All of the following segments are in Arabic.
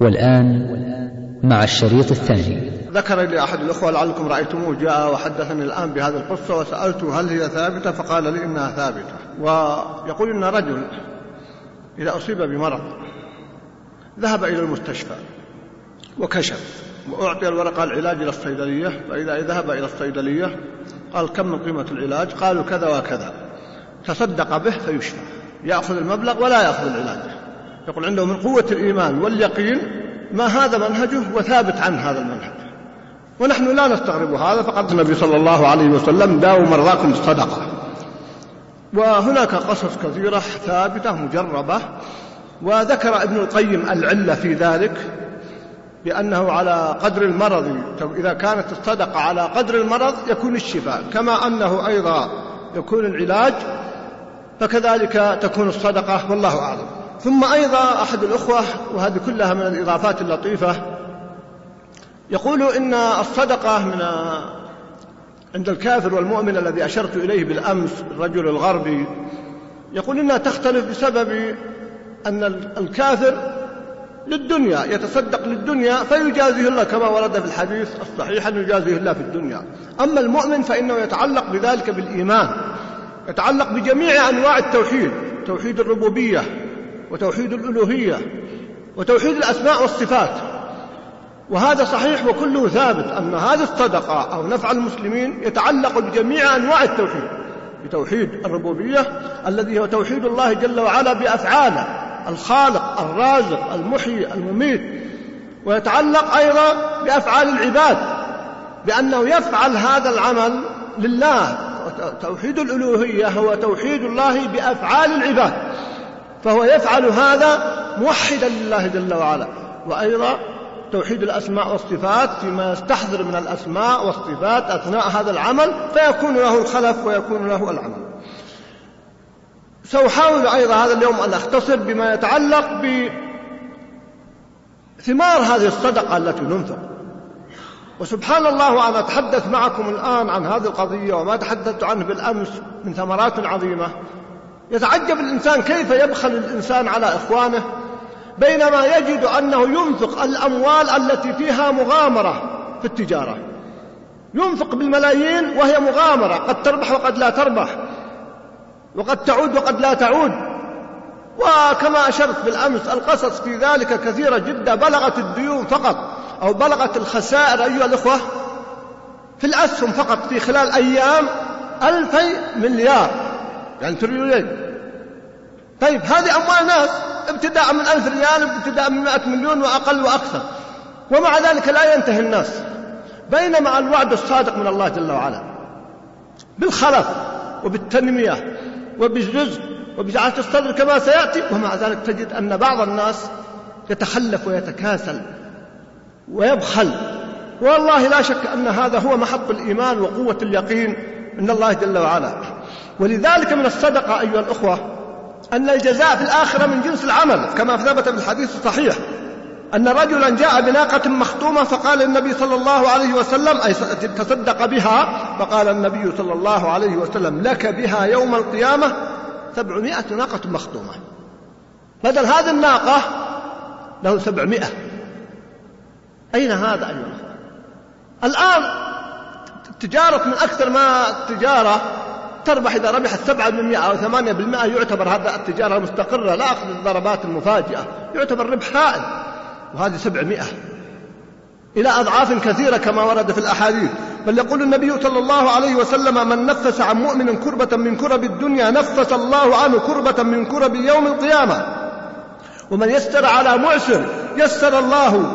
والآن مع الشريط الثاني. ذكر لي أحد الأخوة لعلكم رأيتموه جاء وحدثني الآن بهذه القصة وسألته هل هي ثابتة فقال لي إنها ثابتة. ويقول إن رجل إذا أصيب بمرض ذهب إلى المستشفى وكشف وأعطي الورقة العلاج إلى الصيدلية فإذا ذهب إلى الصيدلية قال كم من قيمة العلاج؟ قالوا كذا وكذا. تصدق به فيشفى يأخذ المبلغ ولا يأخذ العلاج. يقول عنده من قوة الإيمان واليقين ما هذا منهجه وثابت عن هذا المنهج. ونحن لا نستغرب هذا فقد النبي صلى الله عليه وسلم داووا مرضاكم بالصدقة وهناك قصص كثيرة ثابتة مجربة وذكر ابن القيم العلة في ذلك بأنه على قدر المرض إذا كانت الصدقة على قدر المرض يكون الشفاء كما أنه أيضا يكون العلاج فكذلك تكون الصدقة والله أعلم. ثم أيضا أحد الأخوة وهذه كلها من الإضافات اللطيفة يقول إن الصدقة من عند الكافر والمؤمن الذي أشرت إليه بالأمس الرجل الغربي يقول إنها تختلف بسبب أن الكافر للدنيا يتصدق للدنيا فيجازيه الله كما ورد في الحديث الصحيح أن يجازيه الله في الدنيا. أما المؤمن فإنه يتعلق بذلك بالإيمان يتعلق بجميع أنواع التوحيد توحيد الربوبية وتوحيد الألوهية وتوحيد الأسماء والصفات. وهذا صحيح وكله ثابت أن هذه الصدقة أو نفع المسلمين يتعلق بجميع أنواع التوحيد. بتوحيد الربوبية الذي هو توحيد الله جل وعلا بأفعاله الخالق الرازق المحيي المميت. ويتعلق أيضا بأفعال العباد بأنه يفعل هذا العمل لله. توحيد الألوهية هو توحيد الله بأفعال العباد. فهو يفعل هذا موحدا لله جل وعلا. وأيضا توحيد الأسماء والصفات فيما يستحضر من الأسماء والصفات أثناء هذا العمل فيكون له الخلف ويكون له العمل. سأحاول أيضا هذا اليوم أن أختصر بما يتعلق بثمار هذه الصدقة التي ننفق. وسبحان الله وأنا أتحدث معكم الآن عن هذه القضية وما تحدثت عنه بالأمس من ثمرات عظيمة. يتعجب الإنسان كيف يبخل الإنسان على إخوانه بينما يجد أنه ينفق الأموال التي فيها مغامرة في التجارة. ينفق بالملايين وهي مغامرة قد تربح وقد لا تربح وقد تعود وقد لا تعود. وكما أشرت بالأمس القصص في ذلك كثيرة جدا بلغت الديون فقط أو بلغت الخسائر أيها الأخوة. في الأسهم فقط في خلال أيام ألفي مليار. يعني تريليون طيب هذه أموال ناس ابتداء من ألف ريال ابتداء من مئة مليون وأقل وأكثر. ومع ذلك لا ينتهي الناس. بينما الوعد الصادق من الله جل وعلا بالخلف وبالتنمية وبالرزق وبسعة الصدر كما سيأتي ومع ذلك تجد أن بعض الناس يتخلف ويتكاسل ويبخل. والله لا شك أن هذا هو محط الإيمان وقوة اليقين من الله جل وعلا. ولذلك من الصدقة أيها الأخوة أن الجزاء في الآخرة من جنس العمل كما ثبت في الحديث الصحيح. أن رجلا جاء بناقة مختومة فقال النبي صلى الله عليه وسلم أي تصدق بها فقال النبي صلى الله عليه وسلم لك بها يوم القيامة سبعمائة ناقة مختومة. بدل هذه الناقة له سبعمائة. أين هذا أيها الآن التجارة من أكثر ما التجارة تربح إذا ربحت سبعة بالمئة أو ثمانية بالمئة يعتبر هذا التجارة مستقرة لا أخذ الضربات المفاجئة يعتبر ربح هائل وهذه سبعمائة. إلى أضعاف كثيرة كما ورد في الأحاديث. بل يقول النبي صلى الله عليه وسلم من نفس عن مؤمن كربة من كرب الدنيا نفس الله عنه كربة من كرب يوم القيامة. ومن يسر على معسر يسر الله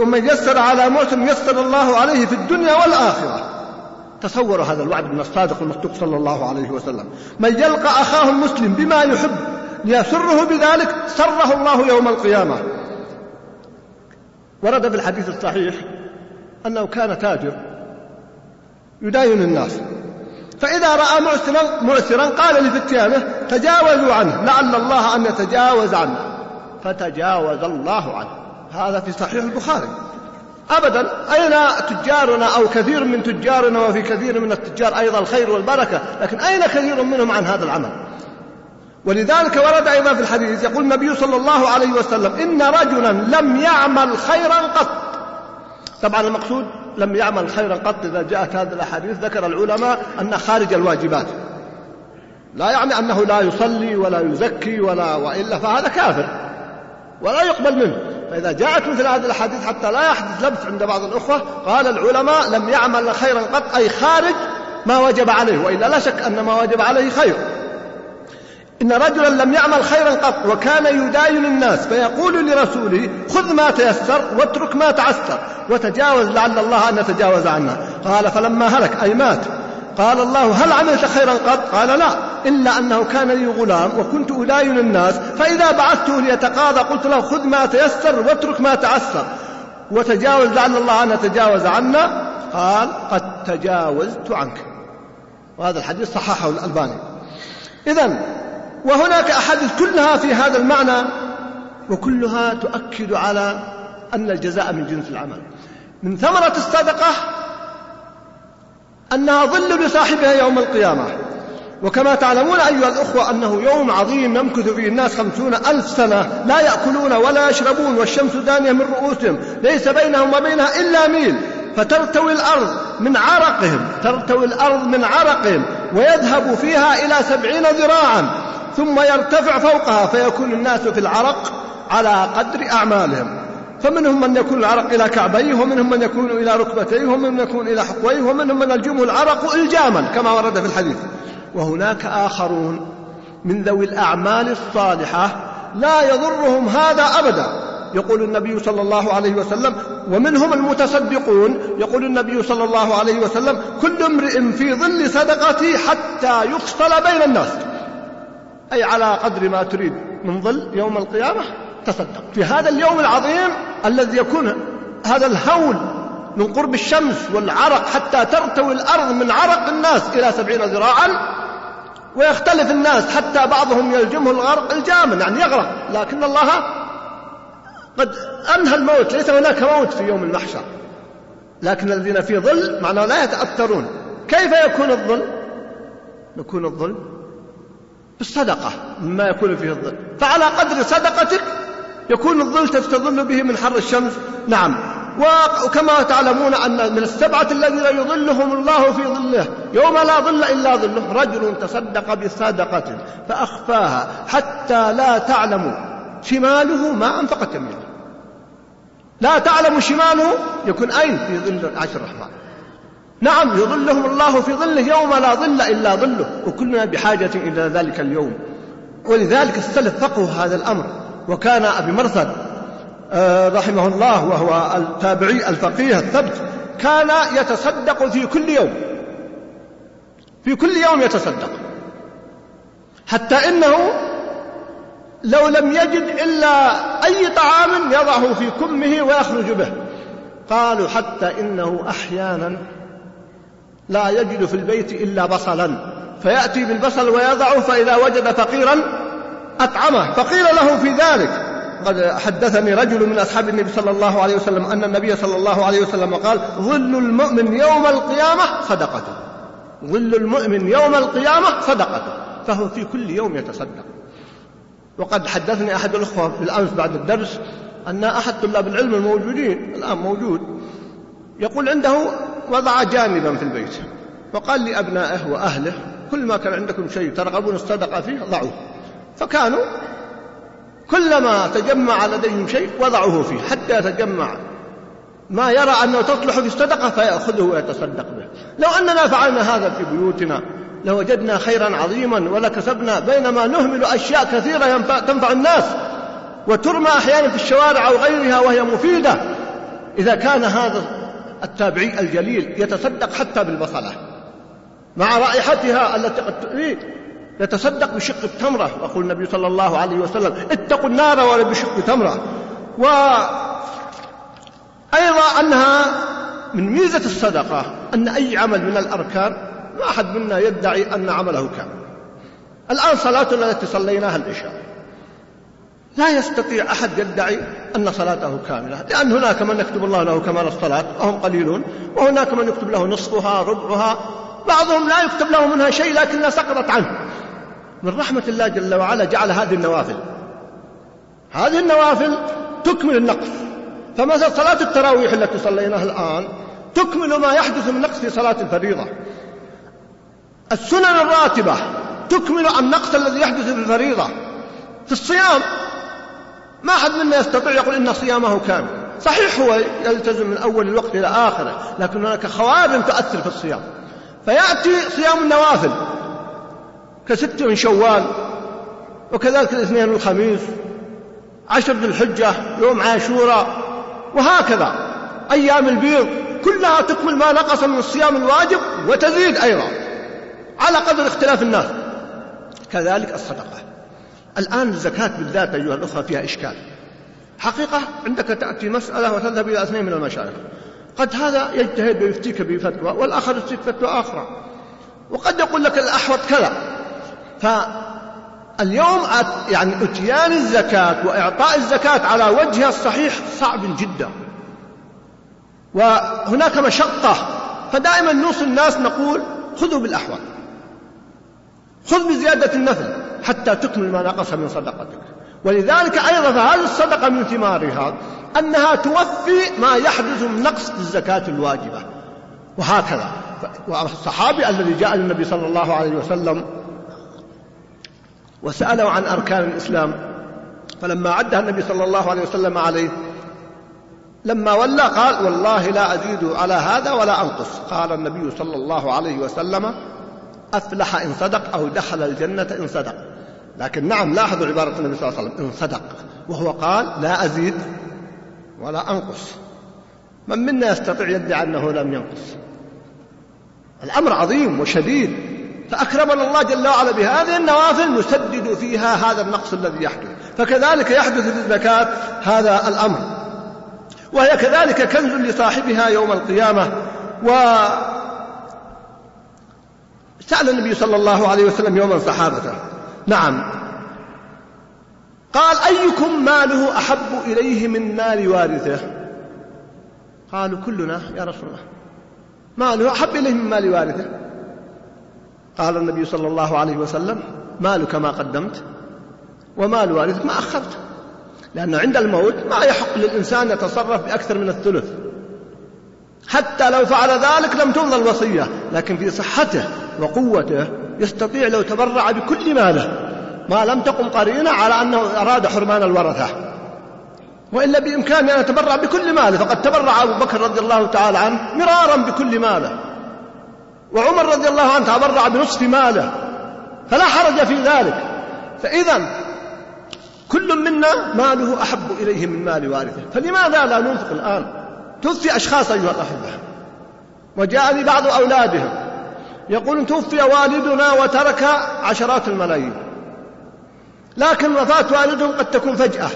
ومن يسر على معسر يسر الله عليه في الدنيا والآخرة. تصوروا هذا الوعد من الصادق المصدوق صلى الله عليه وسلم. من يلقى أخاه المسلم بما يحب ليسره بذلك سره الله يوم القيامة. ورد في الحديث الصحيح أنه كان تاجر يداين الناس. فإذا رأى معسرا, معسرا قال لفتيانه تجاوزوا عنه لعل الله أن يتجاوز عنه. فتجاوز الله عنه. هذا في صحيح البخاري. أبدا. أين تجارنا أو كثير من تجارنا وفي كثير من التجار أيضا الخير والبركة لكن أين كثير منهم عن هذا العمل؟ ولذلك ورد أيضا في الحديث يقول النبي صلى الله عليه وسلم إن رجلا لم يعمل خيرا قط. طبعا المقصود لم يعمل خيرا قط إذا جاءت هذه الأحاديث ذكر العلماء أن خارج الواجبات. لا يعني أنه لا يصلي ولا يزكي ولا وإلا فهذا كافر ولا يقبل منه. فإذا جاءت مثل هذه الأحاديث حتى لا يحدث لبس عند بعض الأخوة قال العلماء لم يعمل خيرا قط أي خارج ما وجب عليه وإلا لا شك أن ما وجب عليه خير. إن رجلا لم يعمل خيرا قط وكان يداين الناس فيقول لرسوله خذ ما تيسر واترك ما تعسر وتجاوز لعل الله أن يتجاوز عنا. قال فلما هلك أي مات. قال الله هل عملت خيرا قط؟ قال لا. إلا أنه كان لي غلام وكنت أداين الناس فإذا بعثته ليتقاضى قلت له خذ ما تيسر واترك ما تعسر وتجاوز لعل الله أن يتجاوز عنا؟ قال قد تجاوزت عنك. وهذا الحديث صححه الألباني. إذا وهناك أحاديث كلها في هذا المعنى وكلها تؤكد على أن الجزاء من جنس العمل. من ثمرة الصدقة أنها ظل لصاحبها يوم القيامة. وكما تعلمون أيها الأخوة أنه يوم عظيم يمكث فيه الناس خمسون ألف سنة لا يأكلون ولا يشربون والشمس دانية من رؤوسهم ليس بينهم وبينها إلا ميل فترتوي الأرض من عرقهم ترتوي الأرض من عرقهم ويذهب فيها إلى سبعين ذراعا ثم يرتفع فوقها فيكون الناس في العرق على قدر أعمالهم. فمنهم من يكون العرق إلى كعبيه ومنهم من يكون إلى ركبتيه ومنهم من يكون إلى حقويه ومنهم من يلجمه العرق إلجاما كما ورد في الحديث. وهناك آخرون من ذوي الأعمال الصالحة لا يضرهم هذا أبدا. يقول النبي صلى الله عليه وسلم ومنهم المتصدقون يقول النبي صلى الله عليه وسلم كل امرئ في ظل صدقته حتى يفصل بين الناس. أي على قدر ما تريد من ظل يوم القيامة؟ تصدق. في هذا اليوم العظيم الذي يكون هذا الهول من قرب الشمس والعرق حتى ترتوي الأرض من عرق الناس إلى سبعين ذراعا ويختلف الناس حتى بعضهم يلجمه الغرق الجاما يعني يغرق. لكن الله قد أنهى الموت ليس هناك موت في يوم المحشر. لكن الذين في ظل معناه لا يتأثرون. كيف يكون الظل؟ يكون الظل بالصدقة مما يكون فيه الظل. فعلى قدر صدقتك يكون الظل تستظل به من حر الشمس. نعم. وكما تعلمون أن من السبعة الذين يظلهم الله في ظله يوم لا ظل إلا ظله رجل تصدق بصدقة فأخفاها حتى لا تعلم شماله ما أنفقت يمينه لا تعلم شماله يكون أين؟ في ظل عشر الرحمن. نعم يظلهم الله في ظله يوم لا ظل إلا ظله وكلنا بحاجة إلى ذلك اليوم. ولذلك السلف فقهوا هذا الأمر. وكان أبي مرثد آه، رحمه الله وهو التابعي الفقيه الثبت كان يتصدق في كل يوم. في كل يوم يتصدق. حتى إنه لو لم يجد إلا أي طعام يضعه في كمه ويخرج به. قالوا حتى إنه أحيانا لا يجد في البيت إلا بصلا فيأتي بالبصل ويضعه فإذا وجد فقيرا أطعمه فقيل له في ذلك قد حدثني رجل من أصحاب النبي صلى الله عليه وسلم أن النبي صلى الله عليه وسلم قال ظل المؤمن يوم القيامة صدقته ظل المؤمن يوم القيامة صدقته فهو في كل يوم يتصدق. وقد حدثني أحد الأخوة بالأمس بعد الدرس أن أحد طلاب العلم الموجودين الآن موجود يقول عنده وضع جانبا في البيت فقال لأبنائه وأهله كل ما كان عندكم شيء ترغبون الصدقة فيه ضعوه. فكانوا كلما تجمع لديهم شيء وضعوه فيه. حتى يتجمع ما يرى أنه تصلح في الصدقة فيأخذه ويتصدق به. لو أننا فعلنا هذا في بيوتنا لوجدنا خيرا عظيما ولكسبنا بينما نهمل أشياء كثيرة تنفع الناس وترمى أحيانا في الشوارع أو غيرها وهي مفيدة. إذا كان هذا التابعي الجليل يتصدق حتى بالبصلة مع رائحتها التي قد تؤذي يتصدق بشق التمرة يقول النبي صلى الله عليه وسلم اتقوا النار ولا بشق تمرة. وأيضا أنها من ميزة الصدقة أن أي عمل من الأركان ما أحد منا يدعي أن عمله كامل. الآن صلاتنا التي صليناها العشاء. لا يستطيع أحد يدعي أن صلاته كاملة لأن هناك من يكتب الله له كمال الصلاة وهم قليلون وهناك من يكتب له نصفها ربعها. بعضهم لا يكتب له منها شيء لكنها سقطت عنه. من رحمة الله جل وعلا جعل هذه النوافل. هذه النوافل تكمل النقص. فمثلا صلاة التراويح التي صليناها الآن تكمل ما يحدث من نقص في صلاة الفريضة. السنن الراتبة تكمل النقص الذي يحدث في الفريضة. في الصيام ما أحد منا يستطيع يقول إن صيامه كامل. صحيح هو يلتزم من أول الوقت إلى آخره لكن هناك خوارم تؤثر في الصيام. فيأتي صيام النوافل. كست من شوال وكذلك الاثنين والخميس عشر ذي الحجة يوم عاشوراء وهكذا. أيام البيض كلها تكمل ما نقص من الصيام الواجب وتزيد أيضا على قدر اختلاف الناس. كذلك الصدقة. الآن الزكاة بالذات أيها الأخوة فيها إشكال. حقيقة عندك تأتي مسألة وتذهب إلى اثنين من المشايخ قد هذا يجتهد ويفتيك بفتوى والآخر يفتيك فتوى أخرى. وقد يقول لك الأحوط كذا. فاليوم يعني أتيان الزكاة وإعطاء الزكاة على وجهها الصحيح صعب جدا. وهناك مشقة. فدائما نوصي الناس نقول خذوا بالأحوال. خذ بزيادة النفل حتى تكمل ما نقص من صدقتك. ولذلك أيضا فهذه الصدقة من ثمارها أنها توفي ما يحدث من نقص الزكاة الواجبة. وهكذا. والصحابي الذي جاء للنبي صلى الله عليه وسلم وسأله عن أركان الإسلام فلما عدها النبي صلى الله عليه وسلم عليه لما ولى قال والله لا أزيد على هذا ولا أنقص. قال النبي صلى الله عليه وسلم أفلح إن صدق أو دخل الجنة إن صدق. لكن نعم لاحظوا عبارة النبي صلى الله عليه وسلم إن صدق. وهو قال لا أزيد ولا أنقص. من منا يستطيع يدعي أنه لم ينقص؟ الأمر عظيم وشديد. فأكرمنا الله جل وعلا بهذه النوافل نسدد فيها هذا النقص الذي يحدث. فكذلك يحدث في الزكاة هذا الأمر. وهي كذلك كنز لصاحبها يوم القيامة. و سأل النبي صلى الله عليه وسلم يوما صحابته نعم. قال أيكم ماله أحب إليه من مال وارثه؟ قالوا كلنا يا رسول الله. ماله أحب إليه من مال وارثه؟ قال النبي صلى الله عليه وسلم مالك ما قدمت ومال وارثك ما أخرت. لأنه عند الموت ما يحق للإنسان يتصرف بأكثر من الثلث. حتى لو فعل ذلك لم تمضى الوصية لكن في صحته وقوته يستطيع لو تبرع بكل ماله. ما لم تقم قرينة على أنه أراد حرمان الورثة. وإلا بإمكانه أن يتبرع بكل ماله. فقد تبرع أبو بكر رضي الله تعالى عنه مرارا بكل ماله. وعمر رضي الله عنه تبرع بنصف ماله فلا حرج في ذلك. فإذا كل منا ماله أحب إليه من مال وارثه فلماذا لا ننفق الآن؟ توفي أشخاص أيها الأحبة. وجاءني بعض أولادهم يقول توفي والدنا وترك عشرات الملايين. لكن وفاة والدهم قد تكون فجأة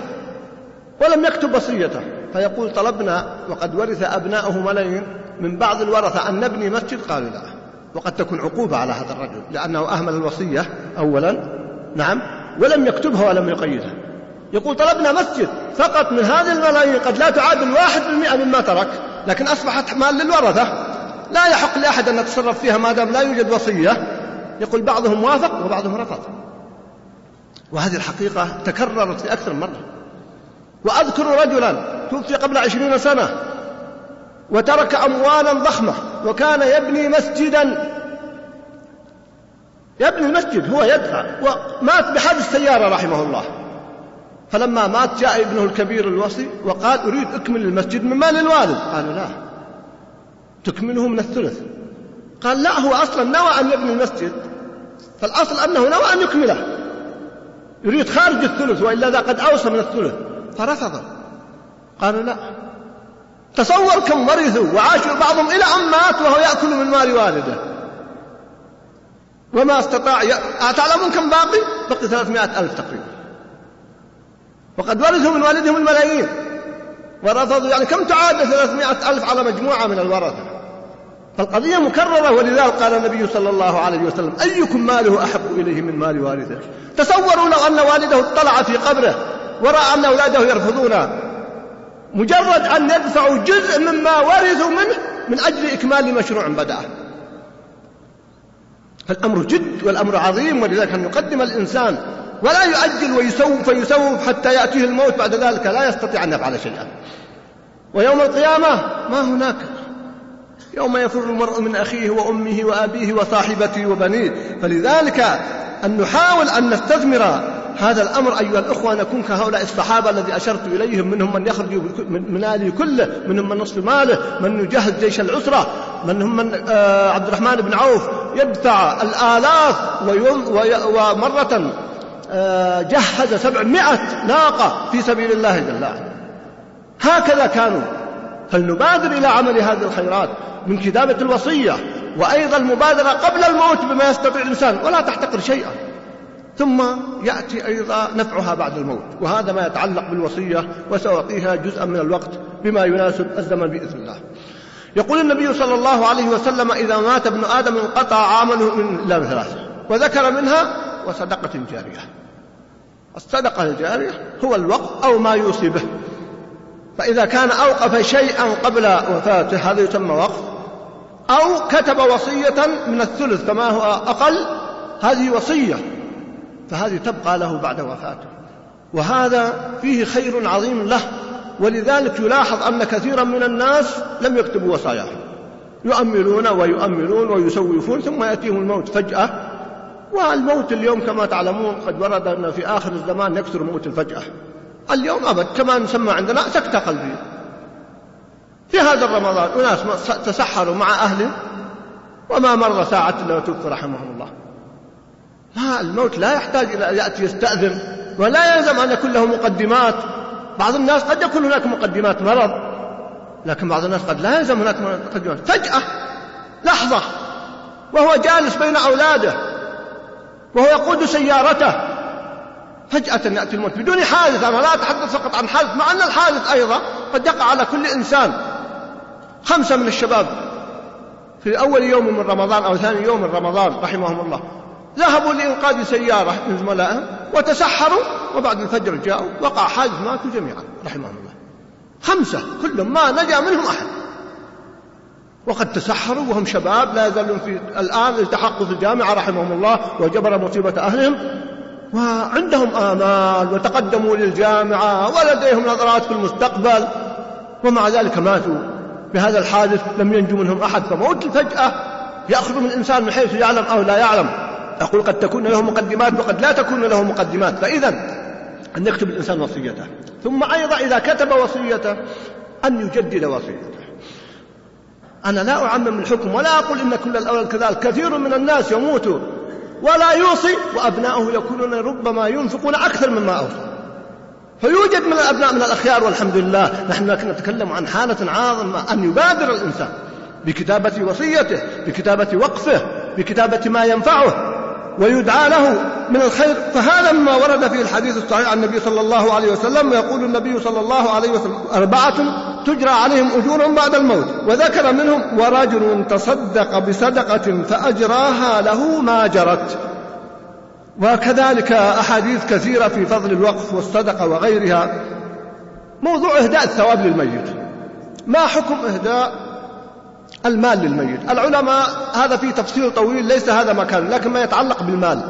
ولم يكتب وصيته. فيقول طلبنا وقد ورث أبناؤه ملايين من بعض الورثة. أن نبني مسجد قالوا لا. وقد تكون عقوبة على هذا الرجل لأنه أهمل الوصية أولا نعم ولم يكتبها ولم يقيدها. يقول طلبنا مسجد فقط من هذه الملايين قد لا تعادل واحد بالمئة مما ترك لكن أصبحت مال للورثة. لا يحق لأحد أن يتصرف فيها ما دام لا يوجد وصية. يقول بعضهم وافق وبعضهم رفض. وهذه الحقيقة تكررت في أكثر من مرة. وأذكر رجلا توفي قبل عشرين سنة. وترك أموالا ضخمة وكان يبني مسجدا. يبني المسجد هو يدفع. ومات بحادث سيارة رحمه الله. فلما مات جاء ابنه الكبير الوصي وقال أريد أكمل المسجد من مال الوالد. قالوا لا تكمله من الثلث. قال لا هو أصلا نوى أن يبني المسجد. فالأصل أنه نوى أن يكمله. يريد خارج الثلث وإلا ذا قد أوصى من الثلث. فرفض. قالوا لا. تصور كم ورثوا وعاشوا بعضهم إلى أن مات وهو يأكل من مال والده. وما استطاع ي... تعلمون كم باقي؟ بقي ثلاثمائة ألف تقريبا. وقد ورثوا من والدهم الملايين. ورفضوا يعني كم تعادل ثلاثمائة ألف على مجموعة من الورثة. فالقضية مكررة ولذلك قال النبي صلى الله عليه وسلم أيكم ماله أحب إليه من مال والده؟ تصوروا لو أن والده اطلع في قبره ورأى أن أولاده يرفضونه. مجرد أن يدفعوا جزء مما ورثوا منه من أجل إكمال مشروع بدأه فالأمر جد والأمر عظيم ولذلك أن يقدم الإنسان ولا يؤجل ويسوف فيسوف حتى يأتيه الموت بعد ذلك لا يستطيع أن يفعل شيئا. ويوم القيامة ما هناك؟ يوم يفر المرء من أخيه وأمه وأبيه وصاحبته وبنيه. فلذلك أن نحاول أن نستثمر هذا الأمر أيها الأخوة نكون كهؤلاء الصحابة الذي أشرت إليهم منهم من يخرج من ماله كله منهم من نصف ماله من يجهز جيش العسرة منهم من آه عبد الرحمن بن عوف يدفع الآلاف ومرة آه جهز سبعمائة ناقة في سبيل الله جل وعلا. هكذا كانوا. فلنبادر إلى عمل هذه الخيرات من كتابة الوصية وأيضا المبادرة قبل الموت بما يستطيع الإنسان ولا تحتقر شيئا. ثم يأتي أيضا نفعها بعد الموت. وهذا ما يتعلق بالوصية وسأعطيها جزءا من الوقت بما يناسب الزمن بإذن الله. يقول النبي صلى الله عليه وسلم إذا مات ابن آدم انقطع عمله من إلا من ثلاثة وذكر منها وصدقة جارية. الصدقة الجارية هو الوقف أو ما يوصي به. فإذا كان أوقف شيئا قبل وفاته هذا يسمى وقف أو كتب وصية من الثلث كما هو أقل هذه وصية. فهذه تبقى له بعد وفاته. وهذا فيه خير عظيم له ولذلك يلاحظ أن كثيرا من الناس لم يكتبوا وصاياهم. يؤملون ويؤملون ويسوفون ثم يأتيهم الموت فجأة. والموت اليوم كما تعلمون قد ورد أن في آخر الزمان يكثر موت الفجأة. اليوم أبد كما نسمى عندنا سكتة قلبية في هذا الرمضان أناس تسحروا مع أهله وما مر ساعة إلا وتوفي رحمهم الله. ما الموت لا يحتاج إلى أن يأتي يستأذن ولا يلزم أن يكون له مقدمات. بعض الناس قد يكون هناك مقدمات مرض لكن بعض الناس قد لا يلزم هناك مقدمات. فجأة لحظة وهو جالس بين أولاده وهو يقود سيارته فجأة يأتي الموت بدون حادث أنا لا أتحدث فقط عن حادث مع أن الحادث أيضا قد يقع على كل إنسان. خمسة من الشباب في أول يوم من رمضان أو ثاني يوم من رمضان رحمهم الله ذهبوا لإنقاذ سيارة من زملائهم وتسحروا وبعد الفجر جاءوا وقع حادث ماتوا جميعا رحمهم الله. خمسة كلهم ما نجا منهم أحد. وقد تسحروا وهم شباب لا يزالون في الآن التحقوا في الجامعة رحمهم الله وجبر مصيبة أهلهم. وعندهم آمال وتقدموا للجامعة ولديهم نظرات في المستقبل. ومع ذلك ماتوا. بهذا الحادث لم ينجو منهم أحد فموت الفجأة يأخذ من الإنسان من حيث يعلم أو لا يعلم. أقول قد تكون له مقدمات وقد لا تكون له مقدمات فإذا أن يكتب الإنسان وصيته. ثم أيضا إذا كتب وصيته أن يجدد وصيته. أنا لا أعمم الحكم ولا أقول إن كل الأولاد كذلك كثير من الناس يموت ولا يوصي وأبناؤه يكونون ربما ينفقون أكثر مما أوصى. فيوجد من الأبناء من الأخيار والحمد لله نحن لكن نتكلم عن حالة عظمة أن يبادر الإنسان بكتابة وصيته بكتابة وقفه بكتابة ما ينفعه. ويدعى له من الخير. فهذا مما ورد في الحديث الصحيح عن النبي صلى الله عليه وسلم يقول النبي صلى الله عليه وسلم أربعة تجرى عليهم أجورهم بعد الموت وذكر منهم ورجل تصدق بصدقة فأجراها له ما جرت. وكذلك أحاديث كثيرة في فضل الوقف والصدقة وغيرها. موضوع إهداء الثواب للميت. ما حكم إهداء المال للميت. العلماء هذا فيه تفسير طويل ليس هذا مكان لكن ما يتعلق بالمال.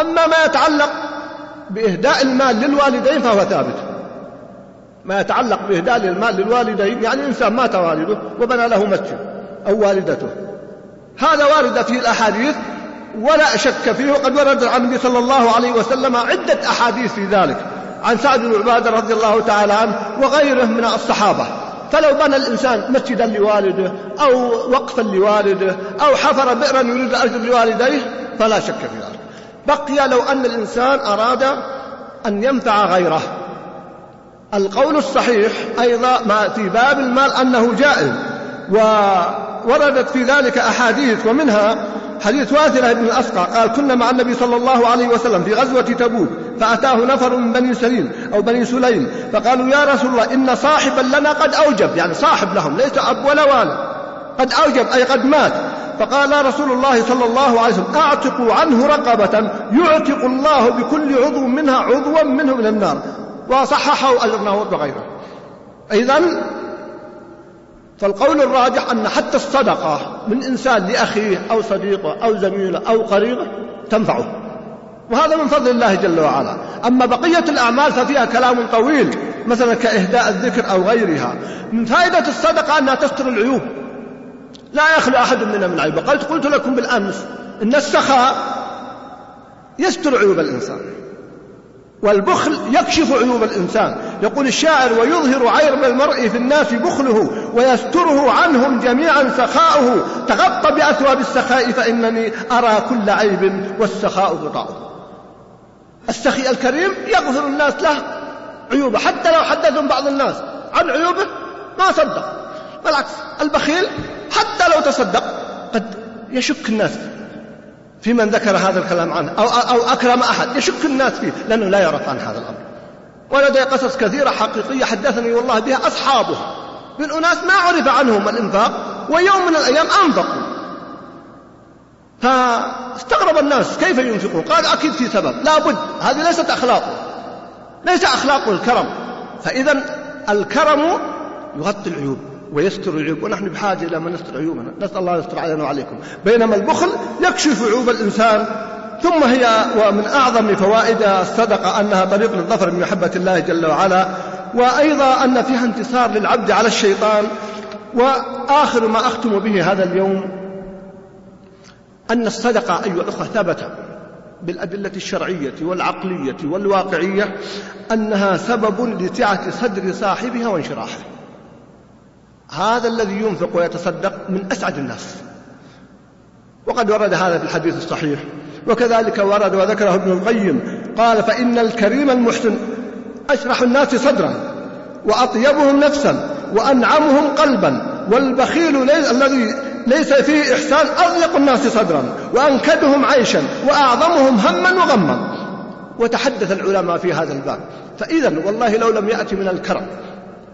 أما ما يتعلق بإهداء المال للوالدين فهو ثابت. ما يتعلق بإهداء المال للوالدين يعني إنسان مات والده وبنى له مسجد أو والدته. هذا وارد فيه الأحاديث ولا شك فيه وقد ورد عن النبي صلى الله عليه وسلم عدة أحاديث في ذلك عن سعد بن عبادة رضي الله تعالى عنه وغيره من الصحابة. فلو بنى الإنسان مسجدا لوالده أو وقفا لوالده أو حفر بئرا يريد أجر لوالديه فلا شك في ذلك. بقي لو أن الإنسان أراد أن ينفع غيره. القول الصحيح أيضا ما في باب المال أنه جائز ووردت في ذلك أحاديث ومنها حديث واثرة بن الأسقى قال كنا مع النبي صلى الله عليه وسلم في غزوة تبوك فأتاه نفر من بني سليم أو بني سليم فقالوا يا رسول الله إن صاحبا لنا قد أوجب. يعني صاحب لهم ليس أب ولا والد. قد أوجب أي قد مات. فقال رسول الله صلى الله عليه وسلم أعتقوا عنه رقبة يعتق الله بكل عضو منها عضوا منه من النار. وصححه الأرناؤوط وغيره إذا فالقول الراجح أن حتى الصدقة من إنسان لأخيه أو صديقه أو زميله أو قريبه تنفعه. وهذا من فضل الله جل وعلا. أما بقية الأعمال ففيها كلام طويل مثلا كإهداء الذكر أو غيرها. من فائدة الصدقة أنها تستر العيوب. لا يخلو أحد منا من عيوب قلت قلت لكم بالأمس إن السخاء يستر عيوب الإنسان. والبخل يكشف عيوب الإنسان. يقول الشاعر ويظهر عيب المرء في الناس بخله ويستره عنهم جميعا سخاؤه. تغطى بأثواب السخاء فإنني أرى كل عيب والسخاء غطاؤه السخي الكريم يغفر الناس له عيوبه حتى لو حدثهم بعض الناس عن عيوبه ما صدق. بالعكس البخيل حتى لو تصدق قد يشك الناس في من ذكر هذا الكلام عنه أو, أو أكرم أحد يشك الناس فيه لأنه لا يعرف عن هذا الأمر. ولدي قصص كثيرة حقيقية حدثني والله بها أصحابها من أناس ما عرف عنهم الإنفاق ويوم من الأيام أنفقوا. فاستغرب الناس كيف ينفقون؟ قال أكيد في سبب. لا بد. هذه ليست أخلاقه ليس أخلاقه الكرم. فإذا الكرم يغطي العيوب ويستر العيوب. ونحن بحاجة إلى من يستر عيوبنا. نسأل الله يستر علينا وعليكم. بينما البخل يكشف عيوب الإنسان. ثم هي ومن أعظم فوائد الصدقة أنها طريق للظفر بمحبة الله جل وعلا وأيضا أن فيها انتصار للعبد على الشيطان وآخر ما أختم به هذا اليوم أن الصدقة أيها الأخوة ثبت بالأدلة الشرعية والعقلية والواقعية أنها سبب لسعة صدر صاحبها وانشراحه. هذا الذي ينفق ويتصدق من أسعد الناس. وقد ورد هذا في الحديث الصحيح. وكذلك ورد وذكره ابن القيم قال فإن الكريم المحسن أشرح الناس صدرا وأطيبهم نفسا وأنعمهم قلبا والبخيل الذي ليس فيه إحسان أضيق الناس صدرا وأنكدهم عيشا وأعظمهم هما وغما. وتحدث العلماء في هذا الباب. فإذا والله لو لم يأتي من الكرم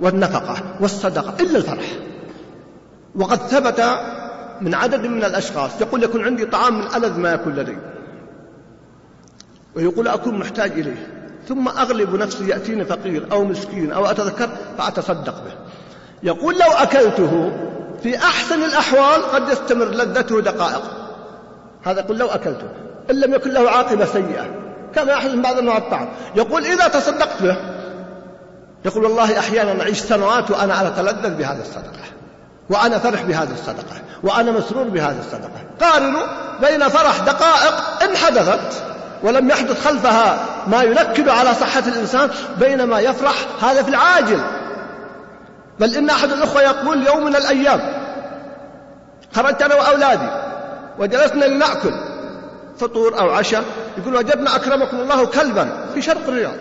والنفقة والصدقة إلا الفرح. وقد ثبت من عدد من الأشخاص يقول يكون عندي طعام من ألذ ما يكون لدي. ويقول أكون محتاج إليه. ثم أغلب نفسي يأتيني فقير أو مسكين أو أتذكر فأتصدق به. يقول لو أكلته في أحسن الأحوال قد يستمر لذته دقائق. هذا يقول لو أكلته. إن لم يكن له عاقبة سيئة. كما يحدث بعض أنواع الطعام يقول إذا تصدقت به يقول والله أحيانا أعيش سنوات وأنا أتلذذ بهذه الصدقة. وأنا فرح بهذه الصدقة. وأنا مسرور بهذه الصدقة. قارنوا بين فرح دقائق إن حدثت ولم يحدث خلفها ما ينكد على صحة الإنسان بينما يفرح هذا في العاجل. بل إن أحد الأخوة يقول يوم من الأيام خرجت أنا وأولادي وجلسنا لنأكل فطور أو عشاء يقول وجدنا أكرمكم الله كلبا في شرق الرياض.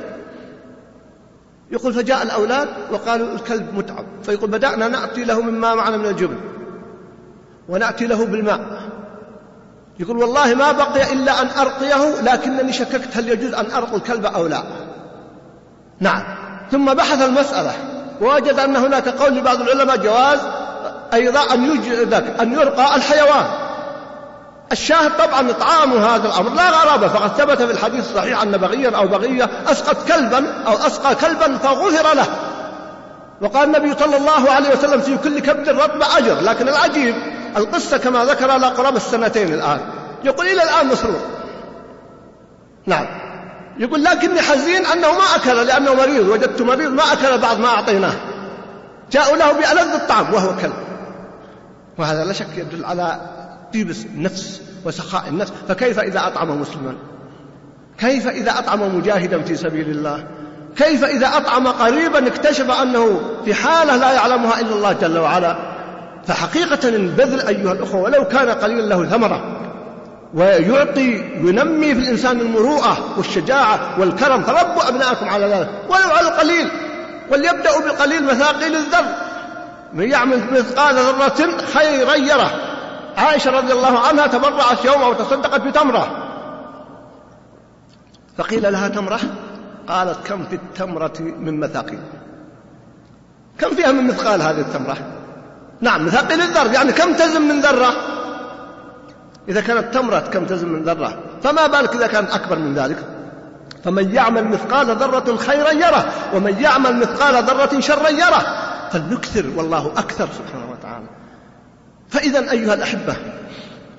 يقول فجاء الأولاد وقالوا الكلب متعب فيقول بدأنا نأتي له مما معنا من الجبن ونأتي له بالماء. يقول والله ما بقي إلا أن أرقيه لكنني شككت هل يجوز أن أرقي الكلب أو لا. نعم. ثم بحث المسألة. ووجد أن هناك قول لبعض العلماء جواز أيضا أن يجذك أن يرقى الحيوان. الشاهد طبعا إطعام هذا الأمر. لا غرابة. فقد ثبت في الحديث الصحيح أن بغيا أو بغية أسقط كلبا أو أسقى كلبا فغفر له. وقال النبي صلى الله عليه وسلم في كل كبد رطب أجر. لكن العجيب القصة كما ذكر لا قرابة السنتين الآن. يقول إلى الآن مسرور. نعم. يقول لكني حزين أنه ما أكل لأنه مريض. وجدت مريض ما أكل بعض ما أعطيناه. جاءوا له بألذ الطعام وهو كلب. وهذا لا شك يدل على طيب النفس وسخاء النفس. فكيف إذا أطعم مسلما؟ كيف إذا أطعم مجاهدا في سبيل الله؟ كيف إذا أطعم قريبا اكتشف أنه في حالة لا يعلمها إلا الله جل وعلا؟ فحقيقة البذل أيها الأخوة ولو كان قليلا له ثمرة ويعطي ينمي في الإنسان المروءة والشجاعة والكرم. فربوا أبناءكم على ذلك. ولو على القليل. وليبدأوا بقليل مثاقيل الذر. من يعمل مثقال ذرة خيرا يره. عائشة رضي الله عنها تبرعت يوم وتصدقت بتمرة. فقيل لها تمرة؟ قالت كم في التمرة من مثاقيل؟ كم فيها من مثقال هذه التمرة؟ نعم مثاقيل الذر يعني كم تزن من ذرة؟ إذا كانت تمرة كم تزن من ذرة؟ فما بالك إذا كانت أكبر من ذلك؟ فمن يعمل مثقال ذرة خيرا يره ومن يعمل مثقال ذرة شرا يره. فلنكثر والله أكثر سبحانه وتعالى. فإذا أيها الأحبة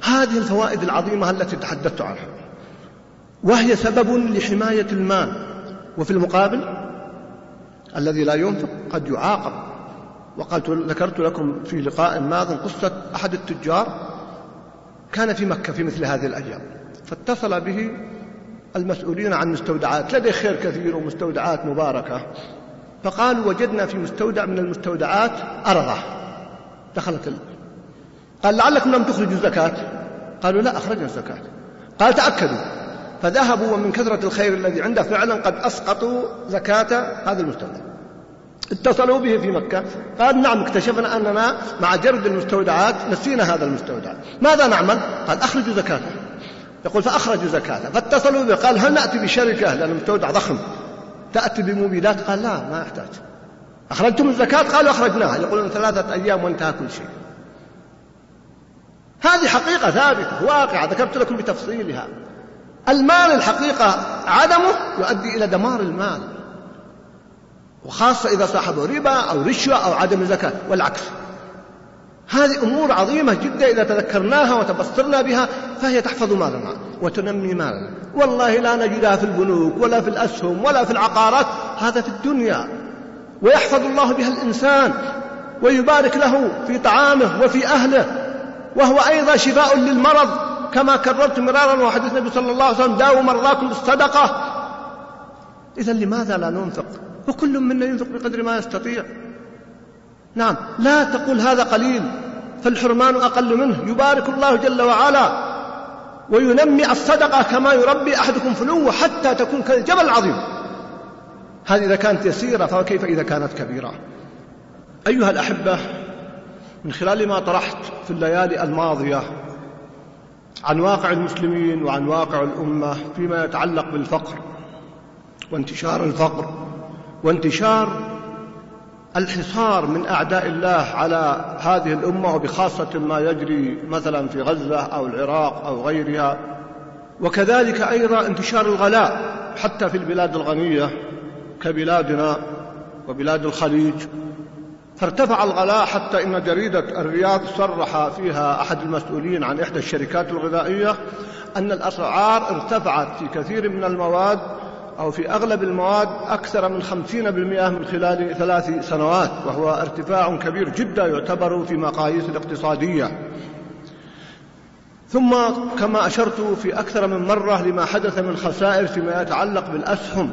هذه الفوائد العظيمة التي تحدثت عنها. وهي سبب لحماية المال. وفي المقابل الذي لا ينفق قد يعاقب. وقد ذكرت لكم في لقاء ماض قصة أحد التجار كان في مكة في مثل هذه الأيام فاتصل به المسؤولين عن مستودعات لديه خير كثير ومستودعات مباركة فقالوا وجدنا في مستودع من المستودعات أرضة. دخلت ال... قال لعلكم لم تخرجوا الزكاة؟ قالوا لا أخرجنا الزكاة. قال تأكدوا. فذهبوا ومن كثرة الخير الذي عنده فعلا قد أسقطوا زكاة هذا المستودع. اتصلوا به في مكة. قال نعم اكتشفنا أننا مع جرد المستودعات نسينا هذا المستودع. ماذا نعمل؟ قال أخرجوا زكاته يقول فأخرجوا زكاته فاتصلوا به. قال هل نأتي بشركة لأن المستودع ضخم. تأتي بمبيدات قال لا ما يحتاج أخرجتم الزكاة؟ قالوا أخرجناها. يقولون ثلاثة أيام وانتهى كل شيء. هذه حقيقة ثابتة واقعة. ذكرت لكم بتفصيلها. المال الحقيقة عدمه يؤدي إلى دمار المال. وخاصة إذا صاحبه ربا أو رشوة أو عدم زكاة والعكس. هذه أمور عظيمة جدا إذا تذكرناها وتبصرنا بها فهي تحفظ مالنا وتنمي مالنا. والله لا نجدها في البنوك ولا في الأسهم ولا في العقارات هذا في الدنيا. ويحفظ الله بها الإنسان ويبارك له في طعامه وفي أهله. وهو أيضا شفاء للمرض كما كررت مرارا وحديث النبي صلى الله عليه وسلم داووا مرضاكم بالصدقة. إذا لماذا لا ننفق؟ وكل منا ينفق بقدر ما يستطيع. نعم لا تقول هذا قليل فالحرمان أقل منه. يبارك الله جل وعلا وينمي الصدقة كما يربي أحدكم فلوه حتى تكون كالجبل العظيم. هذه إذا كانت يسيرة فكيف إذا كانت كبيرة؟ أيها الأحبة من خلال ما طرحت في الليالي الماضية عن واقع المسلمين وعن واقع الأمة فيما يتعلق بالفقر وانتشار الفقر وانتشار الحصار من أعداء الله على هذه الأمة وبخاصة ما يجري مثلا في غزة أو العراق أو غيرها. وكذلك أيضا انتشار الغلاء حتى في البلاد الغنية كبلادنا وبلاد الخليج. فارتفع الغلاء حتى إن جريدة الرياض صرح فيها أحد المسؤولين عن إحدى الشركات الغذائية أن الأسعار ارتفعت في كثير من المواد أو في أغلب المواد أكثر من خمسين بالمئة من خلال ثلاث سنوات وهو ارتفاع كبير جدا يعتبر في مقاييس الاقتصادية. ثم كما أشرت في أكثر من مرة لما حدث من خسائر فيما يتعلق بالأسهم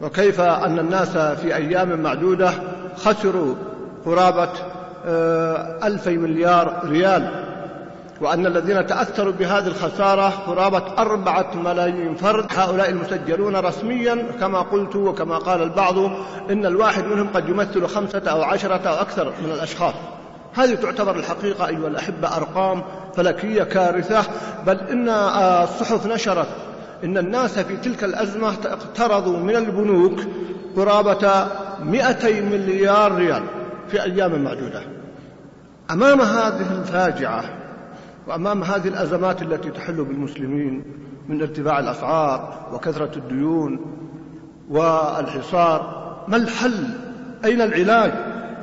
وكيف أن الناس في أيام معدودة خسروا قرابة آه، ألفي مليار ريال. وأن الذين تأثروا بهذه الخسارة قرابة أربعة ملايين فرد هؤلاء المسجلون رسميا كما قلت وكما قال البعض إن الواحد منهم قد يمثل خمسة أو عشرة أو أكثر من الأشخاص. هذه تعتبر الحقيقة أيها الأحبة أرقام فلكية كارثة بل إن الصحف نشرت إن الناس في تلك الأزمة اقترضوا من البنوك قرابة 200 مليار ريال في أيام معدودة. أمام هذه الفاجعة وأمام هذه الأزمات التي تحل بالمسلمين من ارتفاع الأسعار وكثرة الديون والحصار ما الحل؟ أين العلاج؟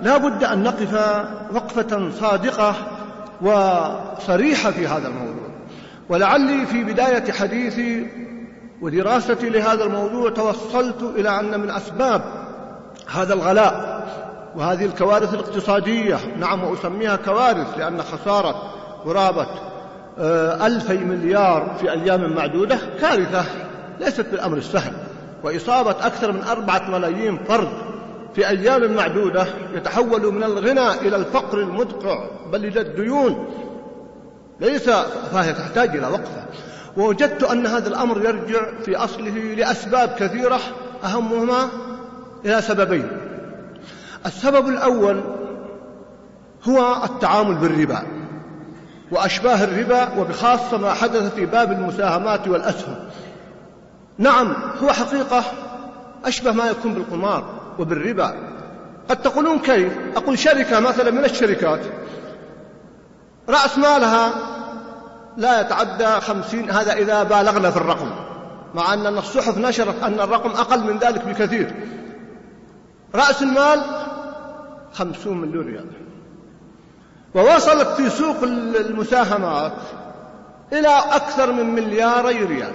لا بد أن نقف وقفة صادقة وصريحة في هذا الموضوع. ولعلي في بداية حديثي ودراستي لهذا الموضوع توصلت إلى أن من أسباب هذا الغلاء وهذه الكوارث الاقتصادية نعم وأسميها كوارث لأن خسارة قرابة آه، ألفي مليار في أيام معدودة كارثة ليست بالأمر السهل وإصابة أكثر من أربعة ملايين فرد في أيام معدودة يتحول من الغنى إلى الفقر المدقع بل إلى الديون ليس فهي تحتاج إلى وقفة. ووجدت أن هذا الأمر يرجع في أصله لأسباب كثيرة أهمهما إلى سببين. السبب الأول هو التعامل بالربا. وأشباه الربا وبخاصة ما حدث في باب المساهمات والأسهم. نعم هو حقيقة أشبه ما يكون بالقمار وبالربا. قد تقولون كيف؟ أقول شركة مثلا من الشركات. رأس مالها لا يتعدى خمسين هذا إذا بالغنا في الرقم مع أن الصحف نشرت أن الرقم أقل من ذلك بكثير. رأس المال خمسون مليون ريال. ووصلت في سوق المساهمات إلى أكثر من ملياري ريال.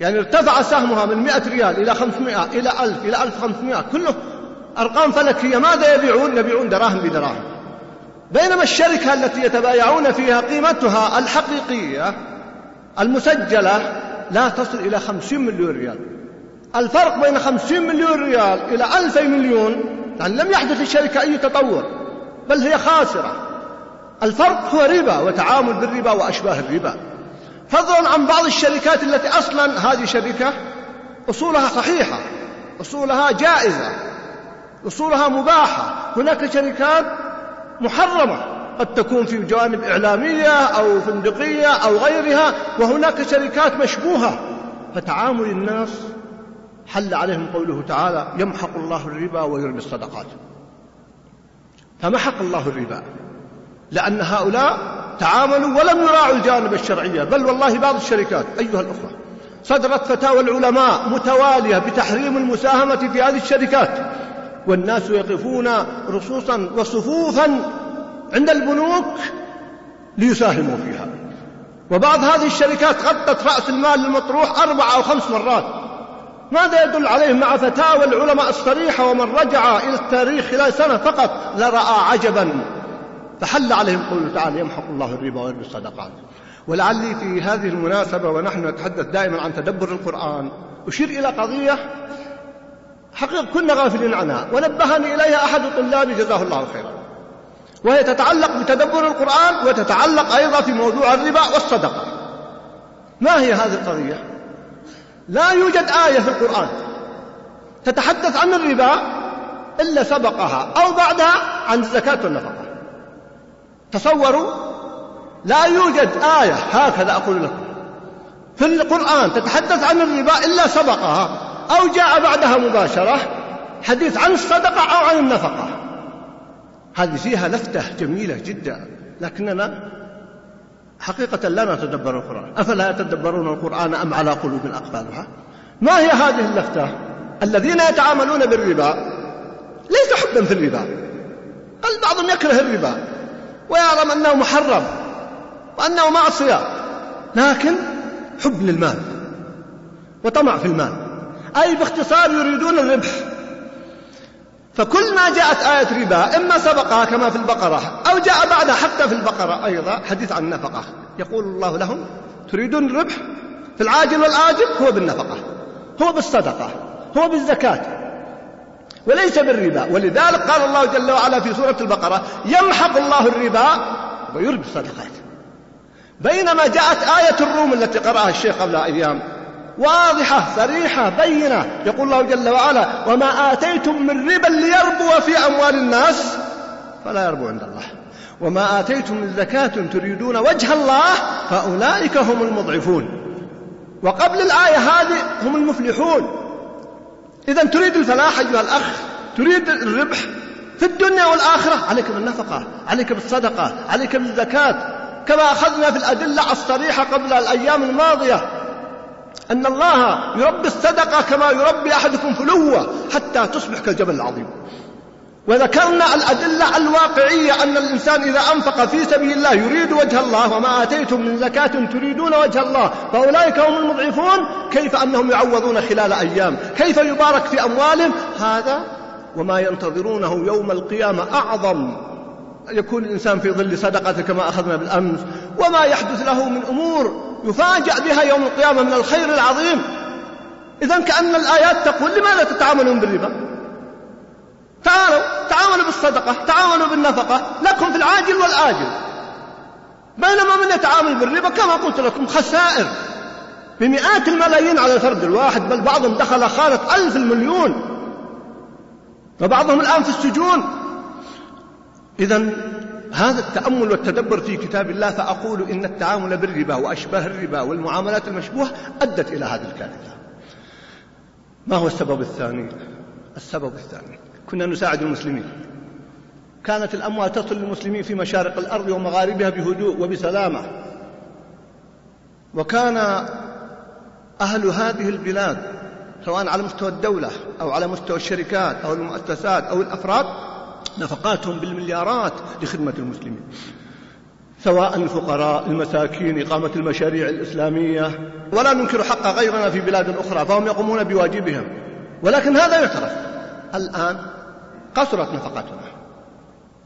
يعني ارتفع سهمها من 100 ريال إلى 500 إلى 1000 إلى 1500 كله أرقام فلكية. ماذا يبيعون؟ يبيعون دراهم بدراهم. بينما الشركة التي يتبايعون فيها قيمتها الحقيقية المسجلة لا تصل إلى 50 مليون ريال. الفرق بين 50 مليون ريال إلى 2000 مليون يعني لم يحدث للشركة أي تطور. بل هي خاسرة. الفرق هو ربا وتعامل بالربا وأشباه الربا. فضلا عن بعض الشركات التي أصلا هذه شركة أصولها صحيحة أصولها جائزة أصولها مباحة. هناك شركات محرمة قد تكون في جوانب إعلامية أو فندقية أو غيرها وهناك شركات مشبوهة. فتعامل الناس حل عليهم قوله تعالى يمحق الله الربا ويربي الصدقات. فمحق الله الربا. لأن هؤلاء تعاملوا ولم يراعوا الجانب الشرعي بل والله بعض الشركات أيها الأخوة. صدرت فتاوى العلماء متوالية بتحريم المساهمة في هذه الشركات. والناس يقفون رصوصا وصفوفا عند البنوك ليساهموا فيها. وبعض هذه الشركات غطت رأس المال المطروح أربع أو خمس مرات. ماذا يدل عليه مع فتاوى العلماء الصريحة ومن رجع إلى التاريخ خلال سنة فقط لرأى عجبا؟ فحل عليهم قوله تعالى يمحق الله الربا ويربي الصدقات. ولعلي في هذه المناسبة ونحن نتحدث دائما عن تدبر القرآن أشير إلى قضية حقيقة كنا غافلين عنها ونبهني إليها أحد طلابي جزاه الله خيرا. وهي تتعلق بتدبر القرآن وتتعلق أيضا في موضوع الربا والصدقة. ما هي هذه القضية؟ لا يوجد آية في القرآن تتحدث عن الربا إلا سبقها أو بعدها عن الزكاة والنفقة. تصوروا؟ لا يوجد آية هكذا أقول لكم. في القرآن تتحدث عن الربا إلا سبقها أو جاء بعدها مباشرة حديث عن الصدقة أو عن النفقة. هذه فيها لفتة جميلة جدا لكننا حقيقة لا نتدبر القرآن. أفلا يتدبرون القرآن أم على قلوب أقبالها ما هي هذه اللفتة؟ الذين يتعاملون بالربا ليس حبا في الربا. بل بعضهم يكره الربا ويعلم أنه محرم وأنه معصية. لكن حب للمال وطمع في المال. أي باختصار يريدون الربح. فكل ما جاءت آية ربا إما سبقها كما في البقرة أو جاء بعدها حتى في البقرة أيضا حديث عن النفقة يقول الله لهم تريدون الربح؟ في العاجل والآجل هو بالنفقة هو بالصدقة هو بالزكاة وليس بالربا. ولذلك قال الله جل وعلا في سورة البقرة يمحق الله الربا ويربي الصدقات. بينما جاءت آية الروم التي قرأها الشيخ قبل أيام واضحة صريحة بينة. يقول الله جل وعلا وما آتيتم من ربا ليربو في أموال الناس فلا يربو عند الله. وما آتيتم من زكاة تريدون وجه الله فأولئك هم المضعفون. وقبل الآية هذه هم المفلحون. إذا تريد الفلاح أيها الأخ تريد الربح في الدنيا والآخرة. عليك بالنفقة عليك بالصدقة عليك بالزكاة كما أخذنا في الأدلة الصريحة قبل الأيام الماضية. أن الله يربي الصدقة كما يربي أحدكم فلوة حتى تصبح كالجبل العظيم. وذكرنا الأدلة الواقعية أن الإنسان إذا أنفق في سبيل الله يريد وجه الله وما آتيتم من زكاة تريدون وجه الله. فأولئك هم المضعفون. كيف أنهم يعوضون خلال أيام؟ كيف يبارك في أموالهم؟ هذا وما ينتظرونه يوم القيامة أعظم يكون الإنسان في ظل صدقة كما أخذنا بالأمس وما يحدث له من أمور يفاجأ بها يوم القيامة من الخير العظيم. إذا كأن الآيات تقول لماذا تتعاملون بالربا؟ تعالوا تعاملوا بالصدقة تعاملوا بالنفقة لكم في العاجل والآجل. بينما من يتعامل بالربا كما قلت لكم خسائر. بمئات الملايين على الفرد الواحد بل بعضهم دخل خانة ألف المليون. وبعضهم الآن في السجون. إذا هذا التأمل والتدبر في كتاب الله فأقول إن التعامل بالربا وأشباه الربا والمعاملات المشبوهة أدت إلى هذه الكارثة ما هو السبب الثاني؟ السبب الثاني كنا نساعد المسلمين. كانت الأموال تصل للمسلمين في مشارق الأرض ومغاربها بهدوء وبسلامة. وكان أهل هذه البلاد سواء على مستوى الدولة أو على مستوى الشركات أو المؤسسات أو الأفراد نفقاتهم بالمليارات لخدمة المسلمين سواء الفقراء المساكين إقامة المشاريع الإسلامية. ولا ننكر حق غيرنا في بلاد أخرى فهم يقومون بواجبهم. ولكن هذا يعترف. الآن قصرت نفقاتنا.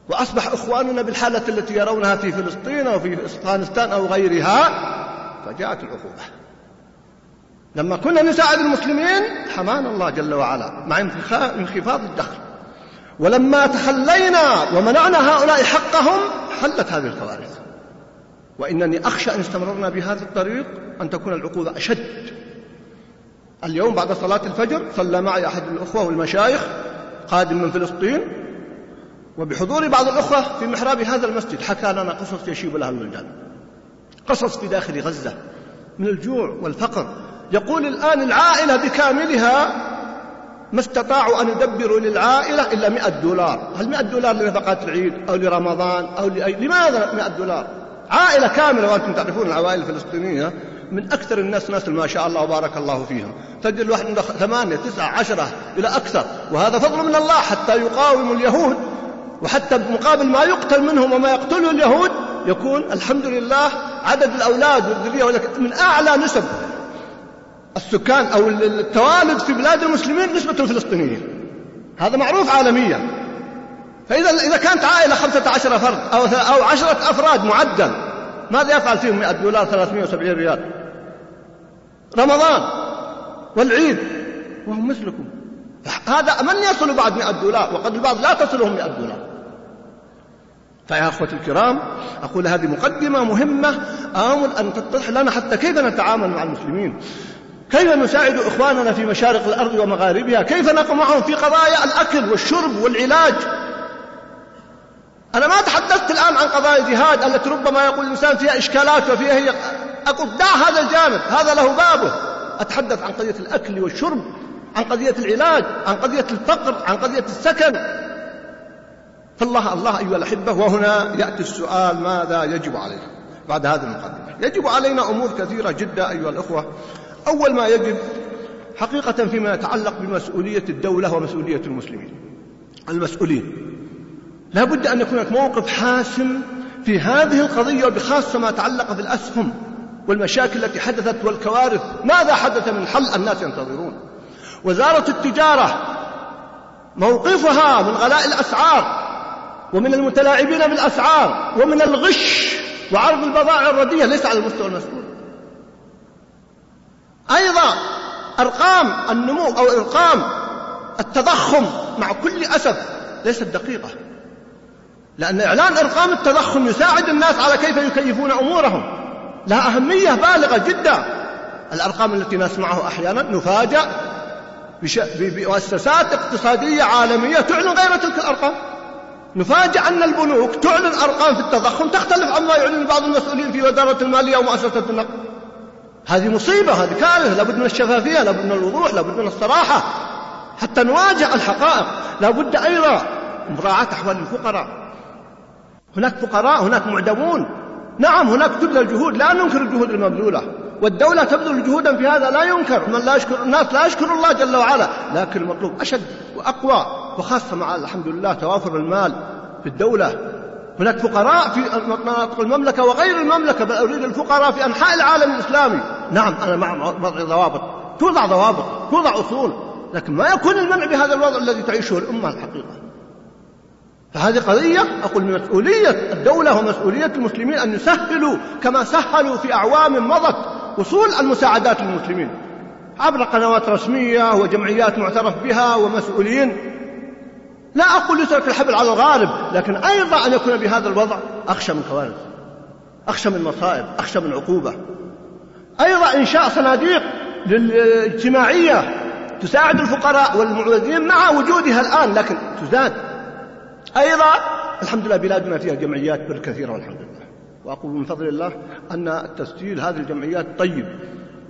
وأصبح إخواننا بالحالة التي يرونها في فلسطين أو في أفغانستان أو غيرها فجاءت العقوبة. لما كنا نساعد المسلمين حمانا الله جل وعلا مع انخفاض الدخل. ولما تخلينا ومنعنا هؤلاء حقهم حلت هذه الكوارث وإنني أخشى أن استمررنا بهذا الطريق أن تكون العقوبة أشد. اليوم بعد صلاة الفجر صلى معي أحد الأخوة والمشايخ قادم من فلسطين وبحضور بعض الأخوة في محراب هذا المسجد حكى لنا قصص يشيب لها الولدان قصص في داخل غزة من الجوع والفقر. يقول الآن العائلة بكاملها ما استطاعوا أن يدبروا للعائلة إلا مئة دولار. هل مئة دولار لنفقات العيد أو لرمضان أو لأي لماذا مئة دولار؟ عائلة كاملة وأنتم تعرفون العوائل الفلسطينية من أكثر الناس ناس ما شاء الله وبارك الله فيهم. تجد الواحد عنده ثمانية تسعة عشرة إلى أكثر. وهذا فضل من الله حتى يقاوم اليهود. وحتى مقابل ما يقتل منهم وما يقتله اليهود يكون الحمد لله عدد الأولاد والذرية من أعلى نسب. السكان أو التوالد في بلاد المسلمين نسبة الفلسطينيين. هذا معروف عالميا. فإذا إذا كانت عائلة خمسة عشر فرد أو أو عشرة أفراد معدل ماذا يفعل فيهم 100 دولار 370 ريال؟ رمضان والعيد وهم مثلكم. هذا من يصل بعد 100 دولار؟ وقد البعض لا تصلهم 100 دولار. فيا أخوتي الكرام أقول هذه مقدمة مهمة آمل أن تتضح لنا حتى كيف نتعامل مع المسلمين. كيف نساعد إخواننا في مشارق الأرض ومغاربها؟ كيف نقوم معهم في قضايا الأكل والشرب والعلاج؟ أنا ما تحدثت الآن عن قضايا الجهاد التي ربما يقول الإنسان فيها إشكالات وفيها هي أقول دع هذا الجانب هذا له بابه. أتحدث عن قضية الأكل والشرب عن قضية العلاج عن قضية الفقر عن قضية السكن. فالله الله أيها الأحبة وهنا يأتي السؤال ماذا يجب علينا؟ بعد هذه المقدمة. يجب علينا أمور كثيرة جدا أيها الأخوة. أول ما يجب حقيقة فيما يتعلق بمسؤولية الدولة ومسؤولية المسلمين. المسؤولين. لا بد أن يكون هناك موقف حاسم في هذه القضية وبخاصة ما تعلق بالأسهم والمشاكل التي حدثت والكوارث. ماذا حدث من حل الناس ينتظرون؟ وزارة التجارة موقفها من غلاء الأسعار ومن المتلاعبين بالأسعار ومن الغش وعرض البضائع الرديئة ليس على المستوى المسؤول. أيضا أرقام النمو أو أرقام التضخم مع كل أسف ليست دقيقة. لأن إعلان أرقام التضخم يساعد الناس على كيف يكيفون أمورهم. لها أهمية بالغة جدا. الأرقام التي نسمعها أحيانا نفاجأ بمؤسسات اقتصادية عالمية تعلن غير تلك الأرقام. نفاجأ أن البنوك تعلن أرقام في التضخم تختلف عما يعلن بعض المسؤولين في وزارة المالية ومؤسسة النقد. هذه مصيبة هذه كارثة لابد من الشفافية لابد من الوضوح لابد من الصراحة حتى نواجه الحقائق. لابد أيضا مراعاة أحوال الفقراء هناك فقراء هناك معدمون. نعم هناك تبذل جهود لا ننكر الجهود المبذولة. والدولة تبذل جهودا في هذا لا ينكر. من لا يشكر الناس لا يشكر الله جل وعلا. لكن المطلوب أشد وأقوى وخاصة مع الحمد لله توافر المال في الدولة. هناك فقراء في مناطق المملكة وغير المملكة بل أريد الفقراء في أنحاء العالم الإسلامي. نعم أنا مع وضع ضوابط. توضع ضوابط توضع أصول لكن ما يكون المنع بهذا الوضع الذي تعيشه الأمة الحقيقة. فهذه قضية أقول مسؤولية الدولة ومسؤولية المسلمين أن يسهلوا كما سهلوا في أعوام مضت وصول المساعدات للمسلمين. عبر قنوات رسمية وجمعيات معترف بها ومسؤولين. لا أقول يترك الحبل على الغالب لكن أيضا أن يكون بهذا الوضع أخشى من كوارث أخشى من مصائب أخشى من عقوبة. أيضا إنشاء صناديق الاجتماعية تساعد الفقراء والمعوزين مع وجودها الآن لكن تزاد أيضا الحمد لله بلادنا فيها جمعيات كثيرة والحمد لله. وأقول من فضل الله أن التسجيل هذه الجمعيات طيب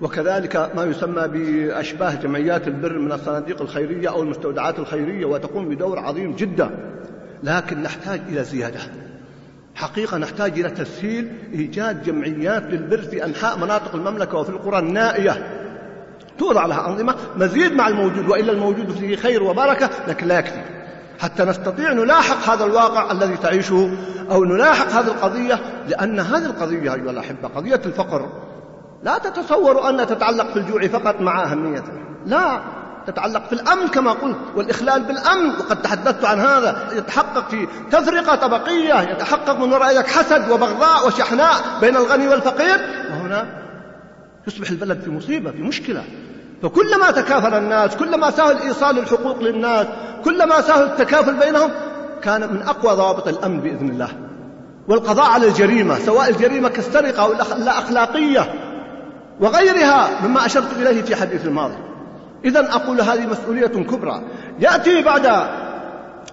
وكذلك ما يسمى بأشباه جمعيات البر من الصناديق الخيرية أو المستودعات الخيرية وتقوم بدور عظيم جدا. لكن نحتاج إلى زيادة. حقيقة نحتاج إلى تسهيل إيجاد جمعيات للبر في أنحاء مناطق المملكة وفي القرى النائية. توضع لها أنظمة مزيد مع الموجود وإلا الموجود فيه خير وبركة لكن لا يكفي. حتى نستطيع نلاحق هذا الواقع الذي تعيشه أو نلاحق هذه القضية لأن هذه القضية أيها الأحبة قضية الفقر. لا تتصوروا أنها تتعلق في الجوع فقط مع أهميته لا. تتعلق في الأمن كما قلت والإخلال بالأمن وقد تحدثت عن هذا. يتحقق في تفرقة طبقية يتحقق من وراء ذلك حسد وبغضاء وشحناء بين الغني والفقير وهنا يصبح البلد في مصيبة في مشكلة. فكلما تكافل الناس كلما سهل إيصال الحقوق للناس كلما سهل التكافل بينهم كان من أقوى ضوابط الأمن بإذن الله. والقضاء على الجريمة سواء الجريمة كالسرقة أو الأخلاقية وغيرها مما أشرت إليه في حديث الماضي. إذا أقول هذه مسؤولية كبرى. يأتي بعد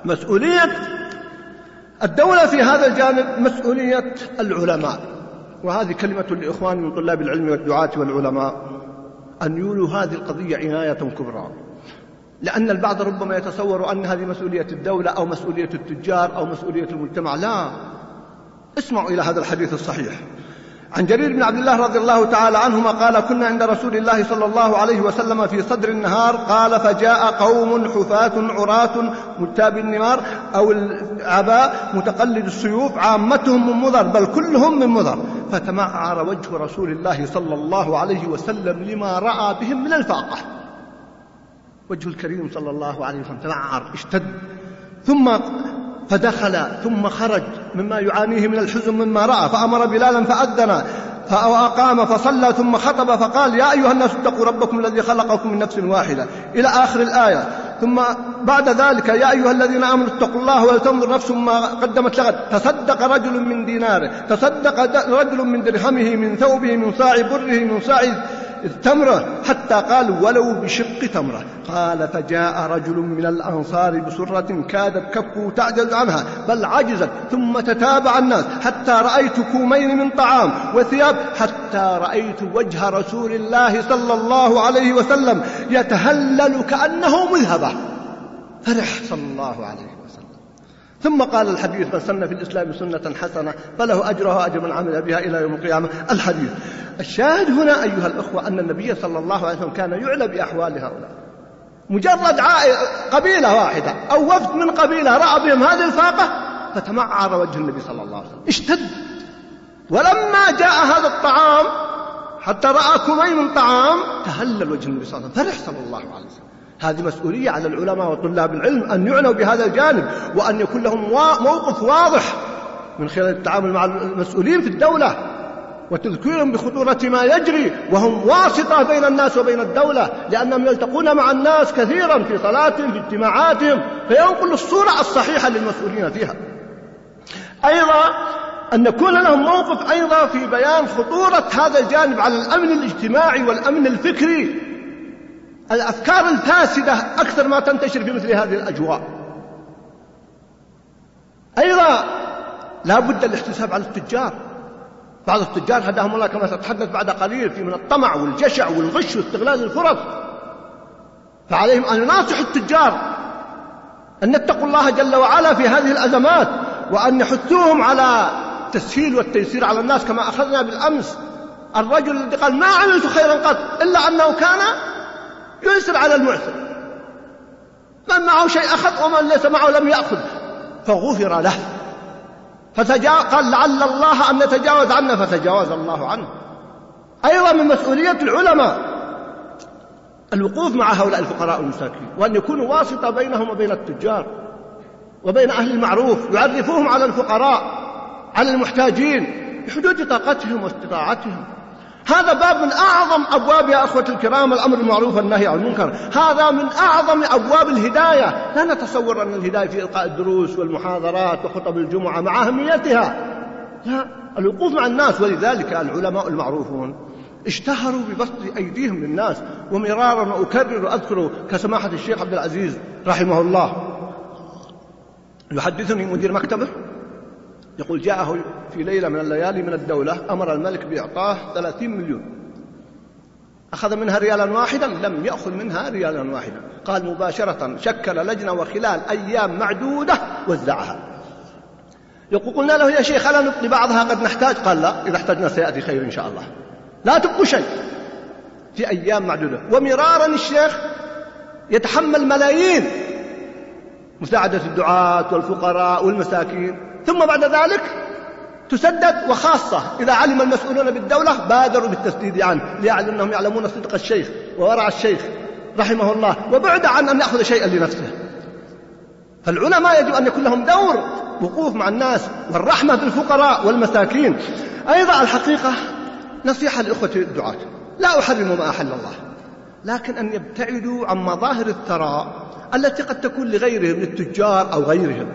مسؤولية الدولة في هذا الجانب مسؤولية العلماء. وهذه كلمة لإخواني من طلاب العلم والدعاة والعلماء. أن يولوا هذه القضية عناية كبرى. لأن البعض ربما يتصور أن هذه مسؤولية الدولة أو مسؤولية التجار أو مسؤولية المجتمع. لا. اسمعوا إلى هذا الحديث الصحيح. عن جرير بن عبد الله رضي الله تعالى عنهما قال كنا عند رسول الله صلى الله عليه وسلم في صدر النهار قال فجاء قوم حفاة عراة متاب النمار أو العباء متقلد السيوف عامتهم من مضر بل كلهم من مضر. فتمعر وجه رسول الله صلى الله عليه وسلم لما رأى بهم من الفاقة. وجه الكريم صلى الله عليه وسلم تمعر اشتد. ثم فدخل ثم خرج مما يعانيه من الحزن مما رأى فأمر بلالا فأذن فأقام فصلى ثم خطب فقال يا أيها الناس اتقوا ربكم الذي خلقكم من نفس واحدة. إلى آخر الآية. ثم بعد ذلك يا أيها الذين آمنوا اتقوا الله ولتنظر نفس ما قدمت لغد. تصدق رجل من ديناره تصدق رجل من درهمه من ثوبه من صاع بره من صاع التمرة حتى قال ولو بشق تمرة. قال فجاء رجل من الأنصار بسرة كادت كفه تعجز عنها بل عجزت ثم تتابع الناس حتى رأيت كومين من طعام وثياب حتى رأيت وجه رسول الله صلى الله عليه وسلم يتهلل كأنه مذهبة. فرح صلى الله عليه وسلم ثم قال الحديث من سن في الإسلام سنة حسنة فله أجرها أجر من عمل بها إلى يوم القيامة. الحديث. الشاهد هنا أيها الأخوة أن النبي صلى الله عليه وسلم كان يعلى بأحوال هؤلاء. مجرد قبيلة واحدة أو وفد من قبيلة رأى بهم هذه الفاقة فتمعر وجه النبي صلى الله عليه وسلم. اشتد. ولما جاء هذا الطعام حتى رأى كمين طعام تهلل وجه النبي صلى الله عليه وسلم. فرح صلى الله عليه وسلم. هذه مسؤولية على العلماء وطلاب العلم أن يعنوا بهذا الجانب وأن يكون لهم موقف واضح من خلال التعامل مع المسؤولين في الدولة وتذكيرهم بخطورة ما يجري وهم واسطة بين الناس وبين الدولة لأنهم يلتقون مع الناس كثيرا في صلاتهم في اجتماعاتهم فينقل الصورة الصحيحة للمسؤولين فيها. أيضا أن يكون لهم موقف أيضا في بيان خطورة هذا الجانب على الأمن الاجتماعي والأمن الفكري. الأفكار الفاسدة أكثر ما تنتشر في مثل هذه الأجواء. أيضا لا بد الاحتساب على التجار. بعض التجار هداهم الله كما سأتحدث بعد قليل في من الطمع والجشع والغش واستغلال الفرص. فعليهم أن يناصحوا التجار. أن يتقوا الله جل وعلا في هذه الأزمات وأن يحثوهم على التسهيل والتيسير على الناس كما أخذنا بالأمس. الرجل الذي قال ما عملت خيرا قط إلا أنه كان ييسر على المعسر من معه شيء أخذ ومن ليس معه لم يأخذ. فغفر له. فتجا... قال لعل الله أن نتجاوز عنا فتجاوز الله عنه. أيضا من مسؤولية العلماء. الوقوف مع هؤلاء الفقراء والمساكين وأن يكونوا واسطة بينهم وبين التجار وبين أهل المعروف يعرفوهم على الفقراء على المحتاجين بحدود طاقتهم واستطاعتهم. هذا باب من أعظم أبواب يا أخوة الكرام الأمر المعروف والنهي عن المنكر. هذا من أعظم أبواب الهداية. لا نتصور أن الهداية في إلقاء الدروس والمحاضرات وخطب الجمعة مع أهميتها. لا الوقوف مع الناس. ولذلك العلماء المعروفون اشتهروا ببسط أيديهم للناس ومرارا وأكرر وأذكر كسماحة الشيخ عبد العزيز رحمه الله. يحدثني مدير مكتبه. يقول جاءه في ليلة من الليالي من الدولة أمر الملك بإعطاه ثلاثين مليون. أخذ منها ريالا واحدا لم يأخذ منها ريالا واحدا. قال مباشرة شكل لجنة وخلال أيام معدودة وزعها. يقول قلنا له يا شيخ ألا نبقي بعضها؟ قد نحتاج. قال لا إذا احتجنا سيأتي خير إن شاء الله. لا تبقوا شيء. في أيام معدودة. ومرارا الشيخ يتحمل ملايين. مساعدة الدعاة والفقراء والمساكين. ثم بعد ذلك تسدد وخاصة إذا علم المسؤولون بالدولة بادروا بالتسديد عنه ليعلم أنهم يعلمون صدق الشيخ وورع الشيخ رحمه الله وبعد عن أن يأخذ شيئا لنفسه. فالعلماء يجب أن يكون لهم دور وقوف مع الناس والرحمة بالفقراء والمساكين. أيضا الحقيقة نصيحة لإخوة الدعاة لا أحرم ما أحل الله لكن أن يبتعدوا عن مظاهر الثراء التي قد تكون لغيرهم للتجار أو غيرهم.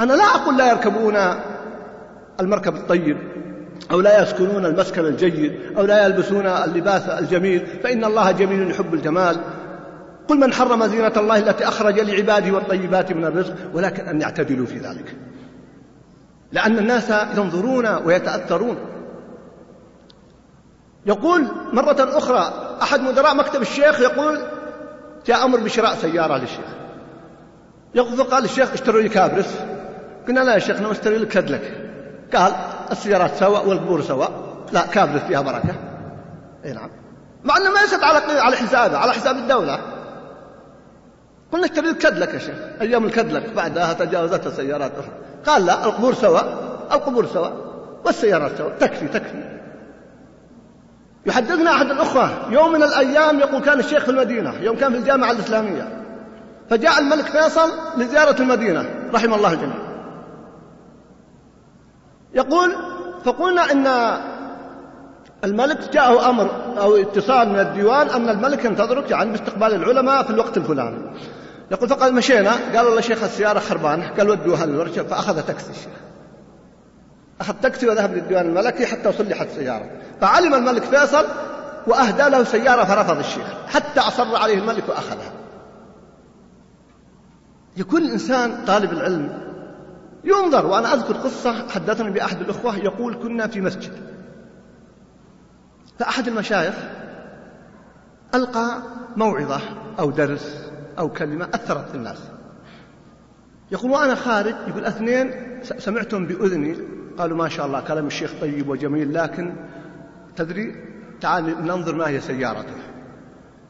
أنا لا أقول لا يركبون المركب الطيب أو لا يسكنون المسكن الجيد أو لا يلبسون اللباس الجميل فإن الله جميل يحب الجمال. قل من حرم زينة الله التي أخرج لعباده والطيبات من الرزق ولكن أن يعتدلوا في ذلك. لأن الناس ينظرون ويتأثرون. يقول مرة أخرى أحد مدراء مكتب الشيخ يقول جاء أمر بشراء سيارة للشيخ. يقول فقال الشيخ اشتروا لي كابرس. قلنا لا يا شيخ نشتري لك كدلك قال السيارات سواء والقبور سواء لا كابرس فيها بركة. إي نعم. مع إنه ما ليست على على حسابه على حساب الدولة. قلنا اشتري لك كدلك يا شيخ. أيام الكدلك بعدها تجاوزتها سيارات أخرى. قال لا القبور سواء القبور سواء والسيارات سواء تكفي تكفي. يحدثنا أحد الأخوة يوم من الأيام يقول كان الشيخ في المدينة يوم كان في الجامعة الإسلامية. فجاء الملك فيصل لزيارة المدينة رحم الله الجميع يقول فقلنا إن الملك جاءه أمر أو اتصال من الديوان أن الملك ينتظرك يعني باستقبال العلماء في الوقت الفلاني. يقول فقال مشينا. قال والله شيخ السيارة خربانة. قال ودوها للورشة. فأخذ تاكسي. الشيخ أخذ تاكسي وذهب للديوان الملكي حتى صلحت السيارة فعلم الملك فيصل وأهدى له سيارة فرفض الشيخ. حتى أصر عليه الملك وأخذها. يكون الإنسان طالب العلم ينظر وأنا أذكر قصة حدثني بأحد الأخوة يقول كنا في مسجد. فأحد المشايخ ألقى موعظة أو درس أو كلمة أثرت في الناس. يقول وأنا خارج يقول أثنين سمعتم بأذني. قالوا ما شاء الله كلام الشيخ طيب وجميل لكن تدري تعال ننظر ما هي سيارته.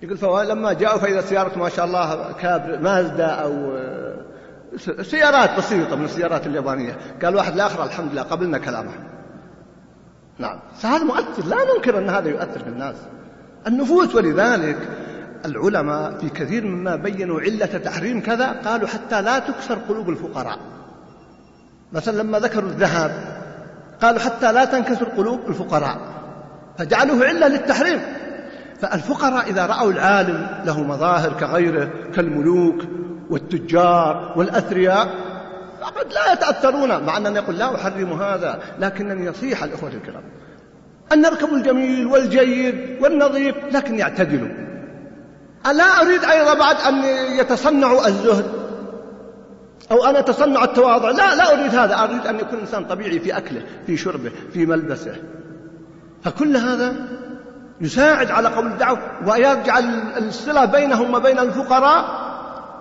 يقول فلما جاءوا فإذا سيارة ما شاء الله كابر مازدا أو سيارات بسيطة من السيارات اليابانية. قال واحد الآخر الحمد لله قبلنا كلامه. نعم. فهذا مؤثر. لا ننكر أن هذا يؤثر في الناس. النفوس ولذلك العلماء في كثير مما بينوا علة تحريم كذا قالوا حتى لا تكسر قلوب الفقراء. مثلا لما ذكروا الذهب قالوا حتى لا تنكسر قلوب الفقراء. فجعلوه علة للتحريم. فالفقراء إذا رأوا العالم له مظاهر كغيره كالملوك والتجار والأثرياء فقد لا يتأثرون. مع أنني يقول لا أحرم هذا لكنني يصيح الإخوة الكرام. أن نركب الجميل والجيد والنظيف لكن يعتدلوا. ألا أريد أيضا بعد أن يتصنعوا الزهد؟ أو أنا أتصنع التواضع؟ لا لا أريد هذا. أريد أن يكون الإنسان طبيعي في أكله في شربه في ملبسه. فكل هذا يساعد على قول الدعوة ويجعل الصلة بينهم وبين الفقراء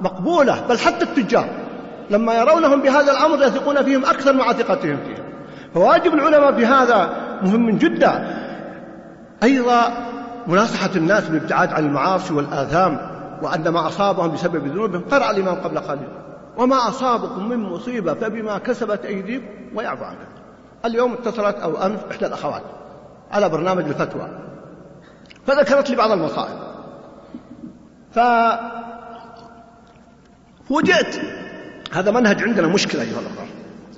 مقبولة بل حتى التجار. لما يرونهم بهذا الأمر يثقون فيهم أكثر مع ثقتهم فيهم. فواجب العلماء بهذا مهم جدا. أيضا مناصحة الناس بالابتعاد عن المعاصي والآثام وأن ما أصابهم بسبب ذنوبهم قرأ الإمام قبل قليل. وما أصابكم من مصيبة فبما كسبت أيديكم ويعفو عنها. اليوم اتصلت أو أمس إحدى الأخوات على برنامج الفتوى. فذكرت لي بعض المصائب. فوجئت هذا منهج عندنا مشكلة أيها الأخوة.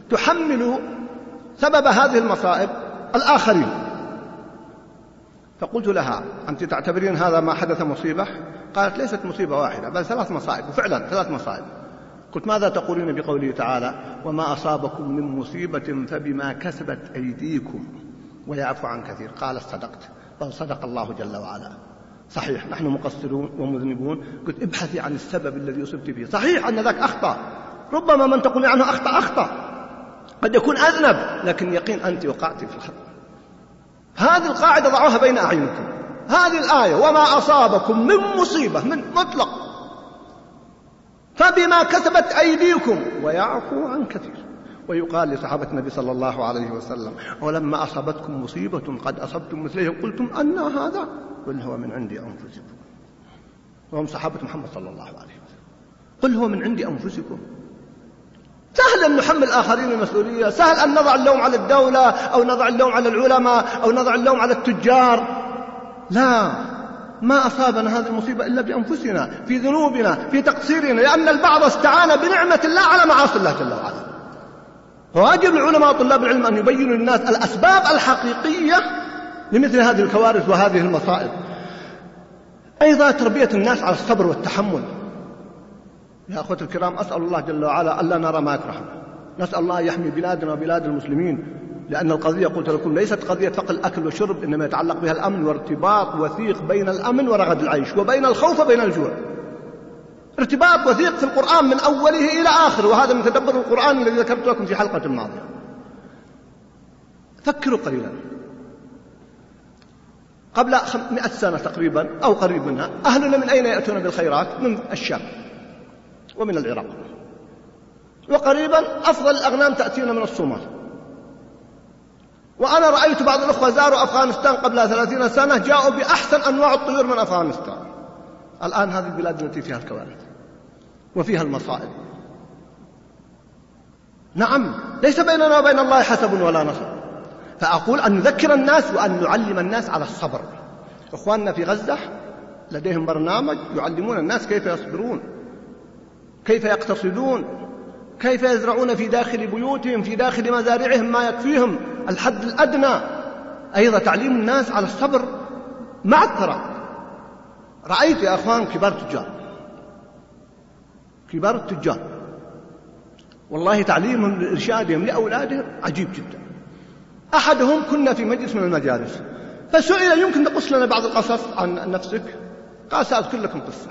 تحمل سبب هذه المصائب الآخرين. فقلت لها أنت تعتبرين هذا ما حدث مصيبة؟ قالت ليست مصيبة واحدة بل ثلاث مصائب. وفعلا ثلاث مصائب. قلت ماذا تقولين بقوله تعالى وما أصابكم من مصيبة فبما كسبت أيديكم ويعفو عن كثير. قالت صدقت. بل صدق الله جل وعلا. صحيح نحن مقصرون ومذنبون. قلت ابحثي عن السبب الذي أصبت فيه صحيح أن ذاك أخطأ. ربما من تقول عنه أخطأ أخطأ. قد يكون أذنب لكن يقين أنت وقعت في الخطأ. هذه القاعدة ضعوها بين أعينكم. هذه الآية وما أصابكم من مصيبة من مطلق. فبما كسبت أيديكم ويعفو عن كثير. ويقال لصحابة النبي صلى الله عليه وسلم ولما أصابتكم مصيبة قد أصبتم مثليه قلتم أن هذا قل هو من عند أنفسكم. وهم صحابة محمد صلى الله عليه وسلم قل هو من عند أنفسكم. سهل أن نحمل الآخرين المسؤولية سهل أن نضع اللوم على الدولة أو نضع اللوم على العلماء أو نضع اللوم على التجار. لا ما أصابنا هذه المصيبة إلا بأنفسنا في ذنوبنا في تقصيرنا لأن البعض استعان بنعمة الله على معاصي الله جل وعلا. فواجب العلماء وطلاب العلم أن يبينوا للناس الأسباب الحقيقية لمثل هذه الكوارث وهذه المصائب. أيضا تربية الناس على الصبر والتحمل. يا أخوة الكرام أسأل الله جل وعلا ألا نرى ما يكرهنا نسأل الله يحمي بلادنا وبلاد المسلمين. لأن القضية قلت لكم ليست قضية فقط الأكل والشرب إنما يتعلق بها الأمن وارتباط وثيق بين الأمن ورغد العيش وبين الخوف وبين الجوع. ارتباط وثيق في القرآن من أوله إلى آخره وهذا من تدبر القرآن الذي ذكرت لكم في حلقة الماضية. فكروا قليلا. قبل مئة سنة تقريبا أو قريب منها أهلنا من أين يأتون بالخيرات؟ من الشام ومن العراق. وقريبا أفضل الأغنام تأتينا من الصومال. وأنا رأيت بعض الأخوة زاروا أفغانستان قبل ثلاثين سنة جاءوا بأحسن أنواع الطيور من أفغانستان. الآن هذه البلاد التي فيها الكوارث. وفيها المصائب. نعم ليس بيننا وبين الله حسب ولا نصب. فأقول أن نذكر الناس وأن نعلم الناس على الصبر. إخواننا في غزة لديهم برنامج يعلمون الناس كيف يصبرون كيف يقتصدون كيف يزرعون في داخل بيوتهم في داخل مزارعهم ما يكفيهم. الحد الأدنى أيضا تعليم الناس على الصبر مع الثراء رأيت يا أخوان كبار التجار كبار التجار. والله تعليمهم إرشادهم لأولادهم عجيب جدا. أحدهم كنا في مجلس من المجالس فسئل يمكن تقص لنا بعض القصص عن نفسك؟ قال سأذكر لكم قصة.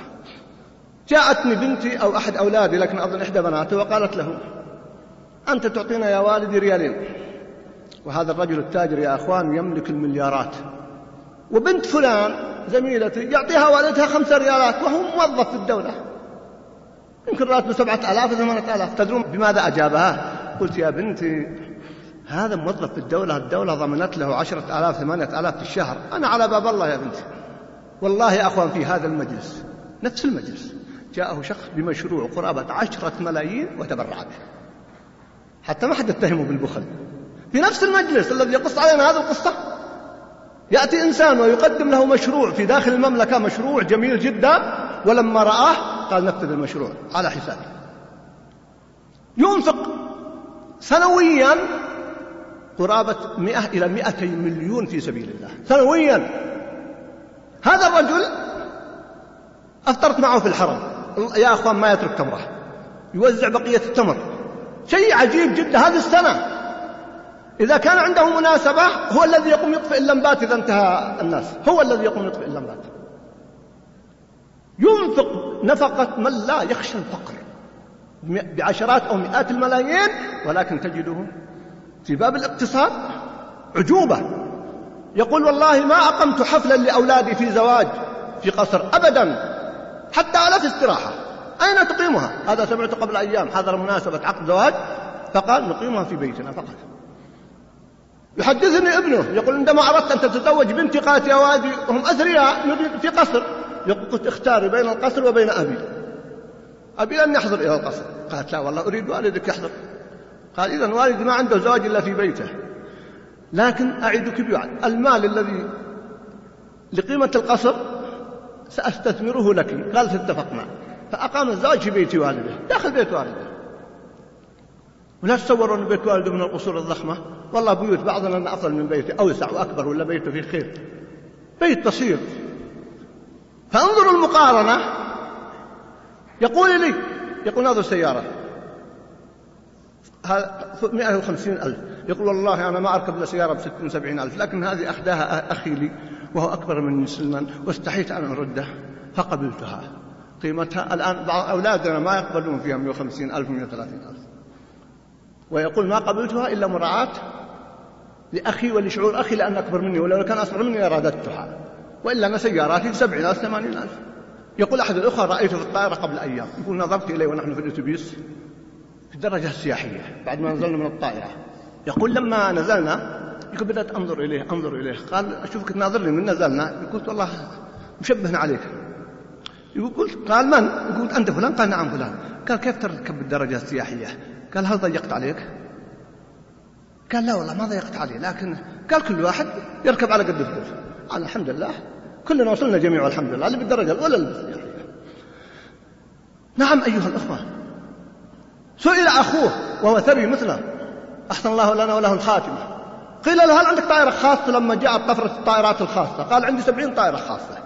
جاءتني بنتي أو أحد أولادي لكن أظن إحدى بناته وقالت له أنت تعطينا يا والدي ريالين. وهذا الرجل التاجر يا أخوان يملك المليارات. وبنت فلان زميلتي يعطيها والدها خمسة ريالات وهو موظف في الدولة. يمكن راتبه سبعة آلاف وثمانية آلاف. تدرون بماذا أجابها؟ قلت يا بنتي هذا موظف في الدولة الدولة ضمنت له عشرة آلاف ثمانية آلاف في الشهر. أنا على باب الله يا بنتي. والله يا أخوان في هذا المجلس نفس المجلس جاءه شخص بمشروع قرابة عشرة ملايين وتبرع به. حتى ما حد اتهمه بالبخل. في نفس المجلس الذي يقص علينا هذه القصة يأتي إنسان ويقدم له مشروع في داخل المملكة مشروع جميل جدا ولما رآه قال نفذ المشروع على حسابه ينفق سنويا قرابة مئة إلى مئتي مليون في سبيل الله. سنويا. هذا الرجل أفطرت معه في الحرم. يا أخوان ما يترك تمرة. يوزع بقية التمر. شيء عجيب جدا هذه السنة. إذا كان عنده مناسبة هو الذي يقوم يطفئ اللمبات إذا انتهى الناس. هو الذي يقوم يطفئ اللمبات. ينفق نفقة من لا يخشى الفقر. بعشرات أو مئات الملايين ولكن تجده في باب الاقتصاد عجوبة. يقول والله ما أقمت حفلا لأولادي في زواج في قصر أبدا حتى آلاف استراحة. أين تقيمها؟ هذا سمعت قبل أيام حضر مناسبة عقد زواج فقال نقيمها في بيتنا فقط. يحدثني ابنه يقول عندما أردت أن تتزوج بنتي قالت يا والدي هم أثرياء في قصر. يقول اختاري بين القصر وبين أبي. أبي لن يحضر إلى القصر. قالت لا والله أريد والدك يحضر. قال إذا والدي ما عنده زواج إلا في بيته. لكن أعدك بوعد. المال الذي لقيمة القصر سأستثمره لك. قالت اتفقنا فأقام الزواج في بيت والده. داخل بيت والده. ولا تصوروا أن بيت والده من القصور الضخمة؟ والله بيوت بعضنا أفضل من بيته أوسع وأكبر ولا بيته فيه خير. بيت بسيط. فانظروا المقارنة. يقول لي يقول هذا سيارة مئة وخمسين ألف. يقول والله أنا ما أركب إلا سيارة بستين سبعين ألف لكن هذه أخداها أخي لي وهو أكبر مني سنا واستحيت أن أرده فقبلتها. قيمتها الآن بعض أولادنا ما يقبلون فيها 150 ألف 130 ألف. ويقول ما قبلتها إلا مراعاة لأخي ولشعور أخي لأن أكبر مني ولو كان أصغر مني لرددتها وإلا سياراتي 70 ألف 80 ألف يقول أحد الأخوة رأيته في الطائرة قبل أيام. يقول نظرت إليه ونحن في الأتوبيس في الدرجة السياحية. بعد ما نزلنا من الطائرة. يقول لما نزلنا يقول بدأت أنظر إليه أنظر إليه. قال أشوفك تناظرني من نزلنا. قلت والله مشبهنا عليك. يقول قال من؟ يقول أنت فلان؟ قال نعم فلان. قال كيف تركب الدرجة السياحية؟ قال هل ضيقت عليك؟ قال لا والله ما ضيقت علي لكن قال كل واحد يركب على قد فلوسه قال الحمد لله. كلنا وصلنا جميعا الحمد لله. اللي بالدرجة الأولى بالسياحية نعم أيها الأخوة. سئل أخوه وهو ثري مثله. أحسن الله لنا وله الخاتمة قيل له هل عندك طائرة خاصة؟ لما جاءت طفرة الطائرات الخاصة. قال عندي سبعين طائرة خاصة.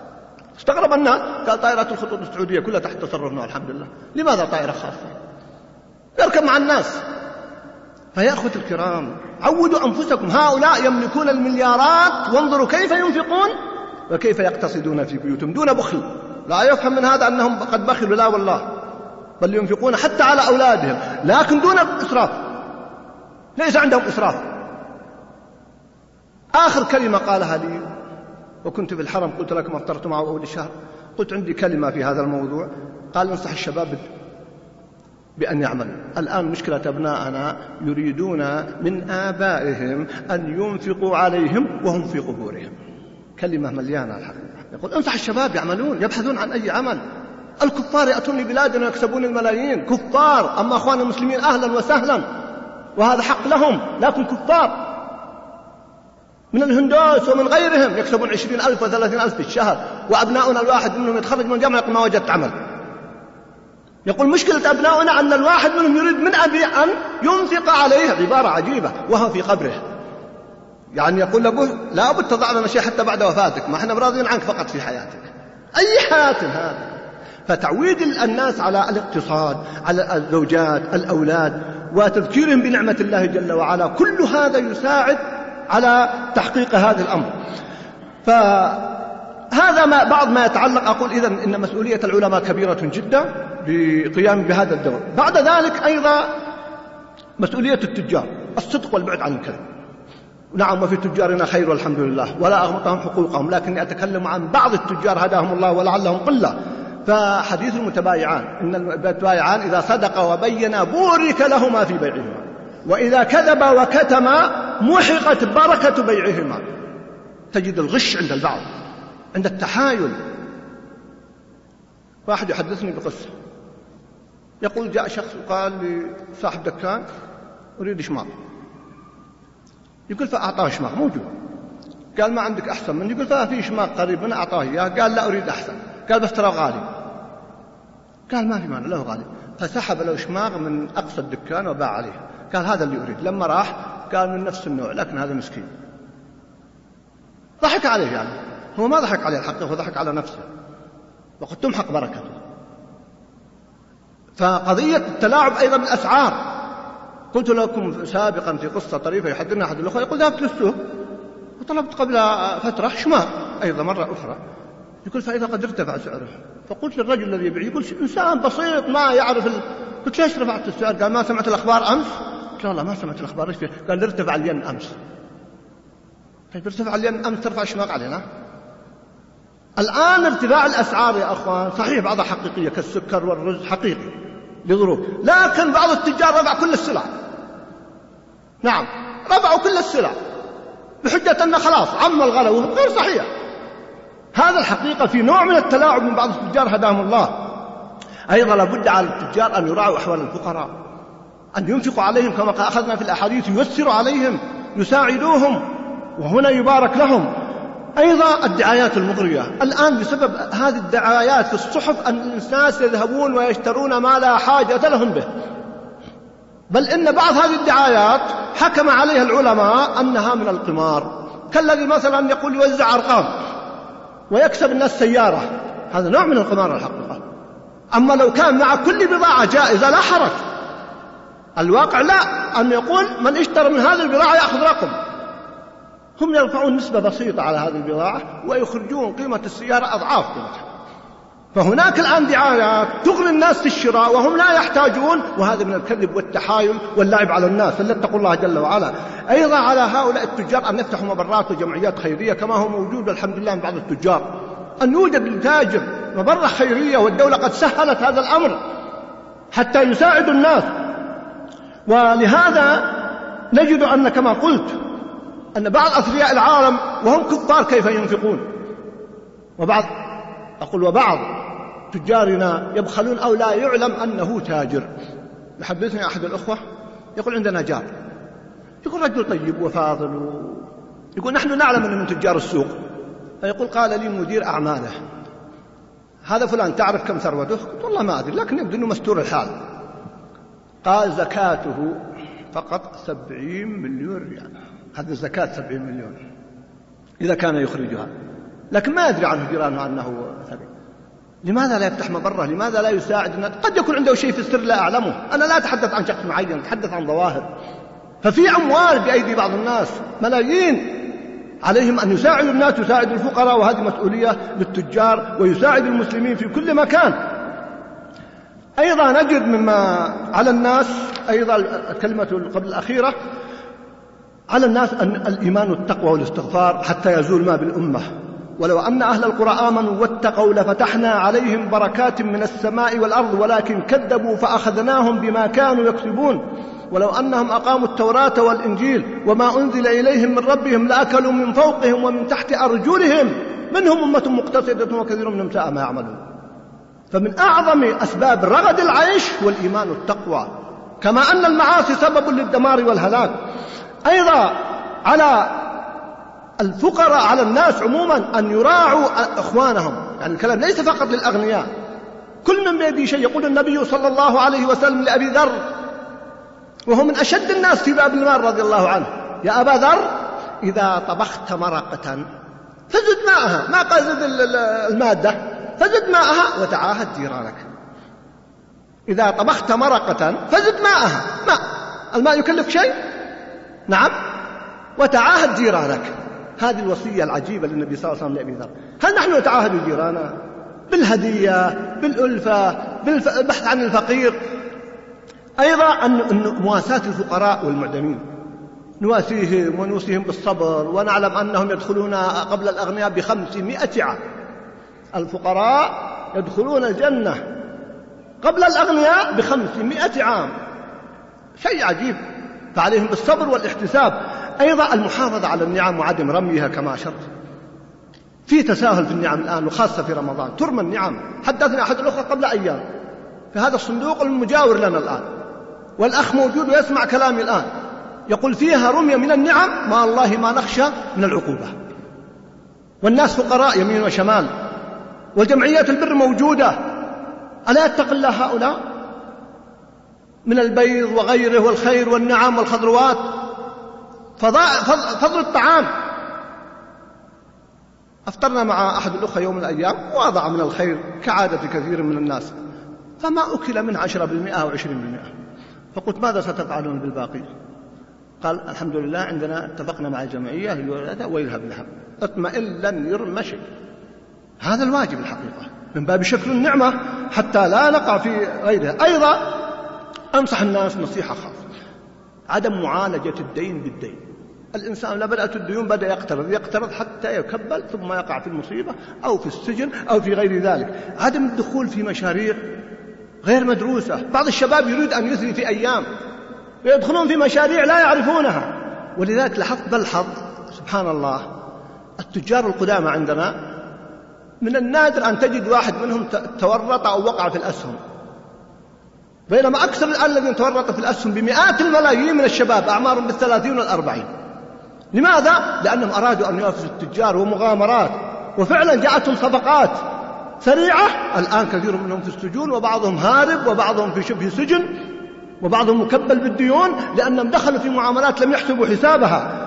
استغرب الناس قال طائرات الخطوط السعودية كلها تحت تصرفنا الحمد لله. لماذا طائرة خاصة؟ يركب مع الناس. فيا أخوة الكرام عودوا أنفسكم هؤلاء يملكون المليارات وانظروا كيف ينفقون وكيف يقتصدون في بيوتهم دون بخل. لا يفهم من هذا أنهم قد بخلوا لا والله. بل ينفقون حتى على أولادهم لكن دون إسراف. ليس عندهم إسراف. آخر كلمة قالها لي وكنت في الحرم قلت لكم افطرت معه أول الشهر. قلت عندي كلمة في هذا الموضوع. قال انصح الشباب بأن يعملوا الآن مشكلة أبنائنا يريدون من آبائهم أن ينفقوا عليهم وهم في قبورهم. كلمة مليانة الحقيقة يقول أنصح الشباب يعملون يبحثون عن أي عمل. الكفار يأتون لبلادنا ويكسبون الملايين. كفار. أما أخوان المسلمين أهلا وسهلا. وهذا حق لهم لكن كفار. من الهندوس ومن غيرهم يكسبون عشرين ألف وثلاثين ألف في الشهر. وأبناؤنا الواحد منهم يتخرج من الجامعة يقول ما وجدت عمل. يقول مشكلة أبنائنا أن الواحد منهم يريد من أبي أن ينفق عليه عبارة عجيبة وهو في قبره. يعني يقول لأبوه لا بد تضع لنا شيء حتى بعد وفاتك ما إحنا براضين عنك فقط في حياتك. أي حياة هذا فتعويد الناس على الاقتصاد على الزوجات الأولاد وتذكيرهم بنعمة الله جل وعلا كل هذا يساعد على تحقيق هذا الأمر. فهذا ما بعض ما يتعلق أقول إذا إن مسؤولية العلماء كبيرة جدا. بقيام بهذا الدور. بعد ذلك أيضا مسؤولية التجار الصدق والبعد عن الكذب. نعم وفي تجارنا خير والحمد لله ولا أغمطهم حقوقهم لكني أتكلم عن بعض التجار هداهم الله ولعلهم قلة. فحديث المتبايعان إن المتبايعان إذا صدقا وبينا بورك لهما في بيعهما وإذا كذب وكتم محقت بركة بيعهما. تجد الغش عند البعض عند التحايل. واحد يحدثني بقصة. يقول جاء شخص وقال لصاحب دكان أريد شماغ. يقول فأعطاه شماغ موجود. قال ما عندك أحسن من يقول ففي شماغ قريب من أعطاه إياه. قال لا أريد أحسن. قال بس ترى غالي. قال ما في مانع له غالي. فسحب له شماغ من أقصى الدكان وباع عليه. قال هذا اللي أريد. لما راح قال من نفس النوع لكن هذا مسكين. ضحك عليه يعني. هو ما ضحك عليه الحقيقة هو ضحك على نفسه. وقد تمحق بركته. فقضية التلاعب أيضا بالأسعار قلت لكم سابقا في قصة طريفة يحدثنا أحد الأخوة يقول ذهبت للسوق وطلبت قبل فترة شماغ أيضا مرة أخرى. يقول فإذا قد ارتفع سعره. فقلت للرجل الذي يبيع يقول إنسان بسيط ما يعرف ال... قلت ليش رفعت السعر؟ قال ما سمعت الأخبار أمس. قلت له والله ما سمعت الأخبار إيش قال ارتفع الين أمس. طيب ارتفع الين أمس ترفع الشماغ علينا. الآن ارتفاع الأسعار يا أخوان صحيح بعضها حقيقية كالسكر والرز حقيقي. لظروف لكن بعض التجار رفع كل السلع. نعم رفعوا كل السلع. بحجة أن خلاص عم الغلا. غير صحيح. هذا الحقيقة في نوع من التلاعب من بعض التجار هداهم الله. أيضا لابد على التجار أن يراعوا أحوال الفقراء. أن ينفقوا عليهم كما أخذنا في الأحاديث ييسروا عليهم يساعدوهم وهنا يبارك لهم. أيضا الدعايات المغرية الآن بسبب هذه الدعايات في الصحف أن الناس يذهبون ويشترون ما لا حاجة لهم به. بل إن بعض هذه الدعايات حكم عليها العلماء أنها من القمار. كالذي مثلا يقول يوزع أرقام ويكسب الناس سيارة. هذا نوع من القمار الحقيقة. أما لو كان مع كل بضاعة جائزة لا حرج. الواقع لا أن يقول من اشترى من هذه البضاعة يأخذ رقم. هم يرفعون نسبة بسيطة على هذه البضاعة ويخرجون قيمة السيارة أضعاف قيمتها. فهناك الآن دعايات تغري الناس في الشراء وهم لا يحتاجون وهذا من الكذب والتحايل واللعب على الناس فليتقوا الله جل وعلا. أيضا على هؤلاء التجار أن يفتحوا مبرات وجمعيات خيرية كما هو موجود الحمد لله من بعض التجار. أن يوجد للتاجر مبرة خيرية والدولة قد سهلت هذا الأمر حتى يساعد الناس. ولهذا نجد أن كما قلت أن بعض أثرياء العالم وهم كفار كيف ينفقون؟ وبعض أقول وبعض تجارنا يبخلون أو لا يعلم أنه تاجر. يحدثني أحد الأخوة يقول عندنا جار. يقول رجل طيب وفاضل و... يقول نحن نعلم أنه من تجار السوق. فيقول قال لي مدير أعماله. هذا فلان تعرف كم ثروته؟ قلت والله ما أدري لكن يبدو أنه مستور الحال. قال زكاته فقط سبعين مليون ريال. هذه الزكاة سبعين مليون. إذا كان يخرجها. لكن ما يدري عنه جيرانه أنه ثري لماذا لا يفتح مبرة؟ لماذا لا يساعد الناس؟ قد يكون عنده شيء في السر لا أعلمه. أنا لا أتحدث عن شخص معين أتحدث عن ظواهر. ففي أموال بأيدي بعض الناس ملايين. عليهم أن يساعدوا الناس يساعدوا الفقراء وهذه مسؤولية للتجار ويساعد المسلمين في كل مكان. أيضا نجد مما على الناس أيضا الكلمة قبل الأخيرة على الناس أن الإيمان والتقوى والاستغفار حتى يزول ما بالأمة. ولو أن أهل القرى آمنوا واتقوا لفتحنا عليهم بركات من السماء والأرض ولكن كذبوا فأخذناهم بما كانوا يكسبون. ولو أنهم أقاموا التوراة والإنجيل وما أنزل إليهم من ربهم لأكلوا من فوقهم ومن تحت أرجلهم منهم أمة مقتصدة وكثير منهم ساء ما يعملون. فمن أعظم أسباب رغد العيش هو الإيمان والتقوى. كما أن المعاصي سبب للدمار والهلاك. أيضا على الفقراء على الناس عموما أن يراعوا إخوانهم. يعني الكلام ليس فقط للأغنياء. كل من بيده شيء. يقول النبي صلى الله عليه وسلم لأبي ذر وهو من أشد الناس في باب المال رضي الله عنه يا أبا ذر إذا طبخت مرقة فزد ماءها. ما قال زد المادة؟ فزد ماءها وتعاهد جيرانك. إذا طبخت مرقة فزد ماءها. ماء الماء يكلف شيء؟ نعم. وتعاهد جيرانك. هذه الوصية العجيبة للنبي صلى الله عليه وسلم لأبي ذر. هل نحن نتعاهد جيراننا بالهدية بالألفة بالبحث عن الفقير. أيضا أن مواساة الفقراء والمعدمين. نواسيهم ونوصيهم بالصبر ونعلم أنهم يدخلون قبل الأغنياء بخمسمائة عام. الفقراء يدخلون الجنة قبل الأغنياء بخمسمائة عام. شيء عجيب. فعليهم بالصبر والاحتساب. أيضا المحافظة على النعم وعدم رميها كما أشرت. في تساهل في النعم الآن وخاصة في رمضان. ترمى النعم. حدثنا أحد الأخوة قبل أيام. في هذا الصندوق المجاور لنا الآن. والأخ موجود ويسمع كلامي الآن. يقول فيها رمية من النعم ما الله ما نخشى من العقوبة. والناس فقراء يمين وشمال. والجمعيات البر موجودة. ألا يتق الله هؤلاء؟ من البيض وغيره والخير والنعم والخضروات. فضل الطعام. أفطرنا مع أحد الأخوة يوم من الأيام وضع من الخير كعادة كثير من الناس. فما أكل منه عشرة بالمئة أو عشرين بالمئة. فقلت ماذا ستفعلون بالباقي؟ قال الحمد لله عندنا اتفقنا مع الجمعية ويذهب لها اطمئن لن يرمى شيء. هذا الواجب الحقيقة من باب شكر النعمة حتى لا نقع في غيرها. أيضا أنصح الناس نصيحة خاصة. عدم معالجة الدين بالدين. الإنسان لما بدأت الديون بدأ يقترض يقترض حتى يكبل ثم يقع في المصيبة أو في السجن أو في غير ذلك. عدم الدخول في مشاريع غير مدروسة. بعض الشباب يريد أن يثري في أيام. ويدخلون في مشاريع لا يعرفونها. ولذلك لاحظت بلحظ سبحان الله. التجار القدامى عندنا من النادر أن تجد واحد منهم تورط أو وقع في الأسهم. بينما أكثر الآن الذين تورطوا في الأسهم بمئات الملايين من الشباب أعمارهم بالثلاثين والأربعين. لماذا؟ لأنهم أرادوا أن ينافسوا التجار ومغامرات وفعلا جاءتهم صفقات سريعة. الآن كثير منهم في السجون وبعضهم هارب وبعضهم في شبه سجن وبعضهم مكبل بالديون لأنهم دخلوا في معاملات لم يحسبوا حسابها.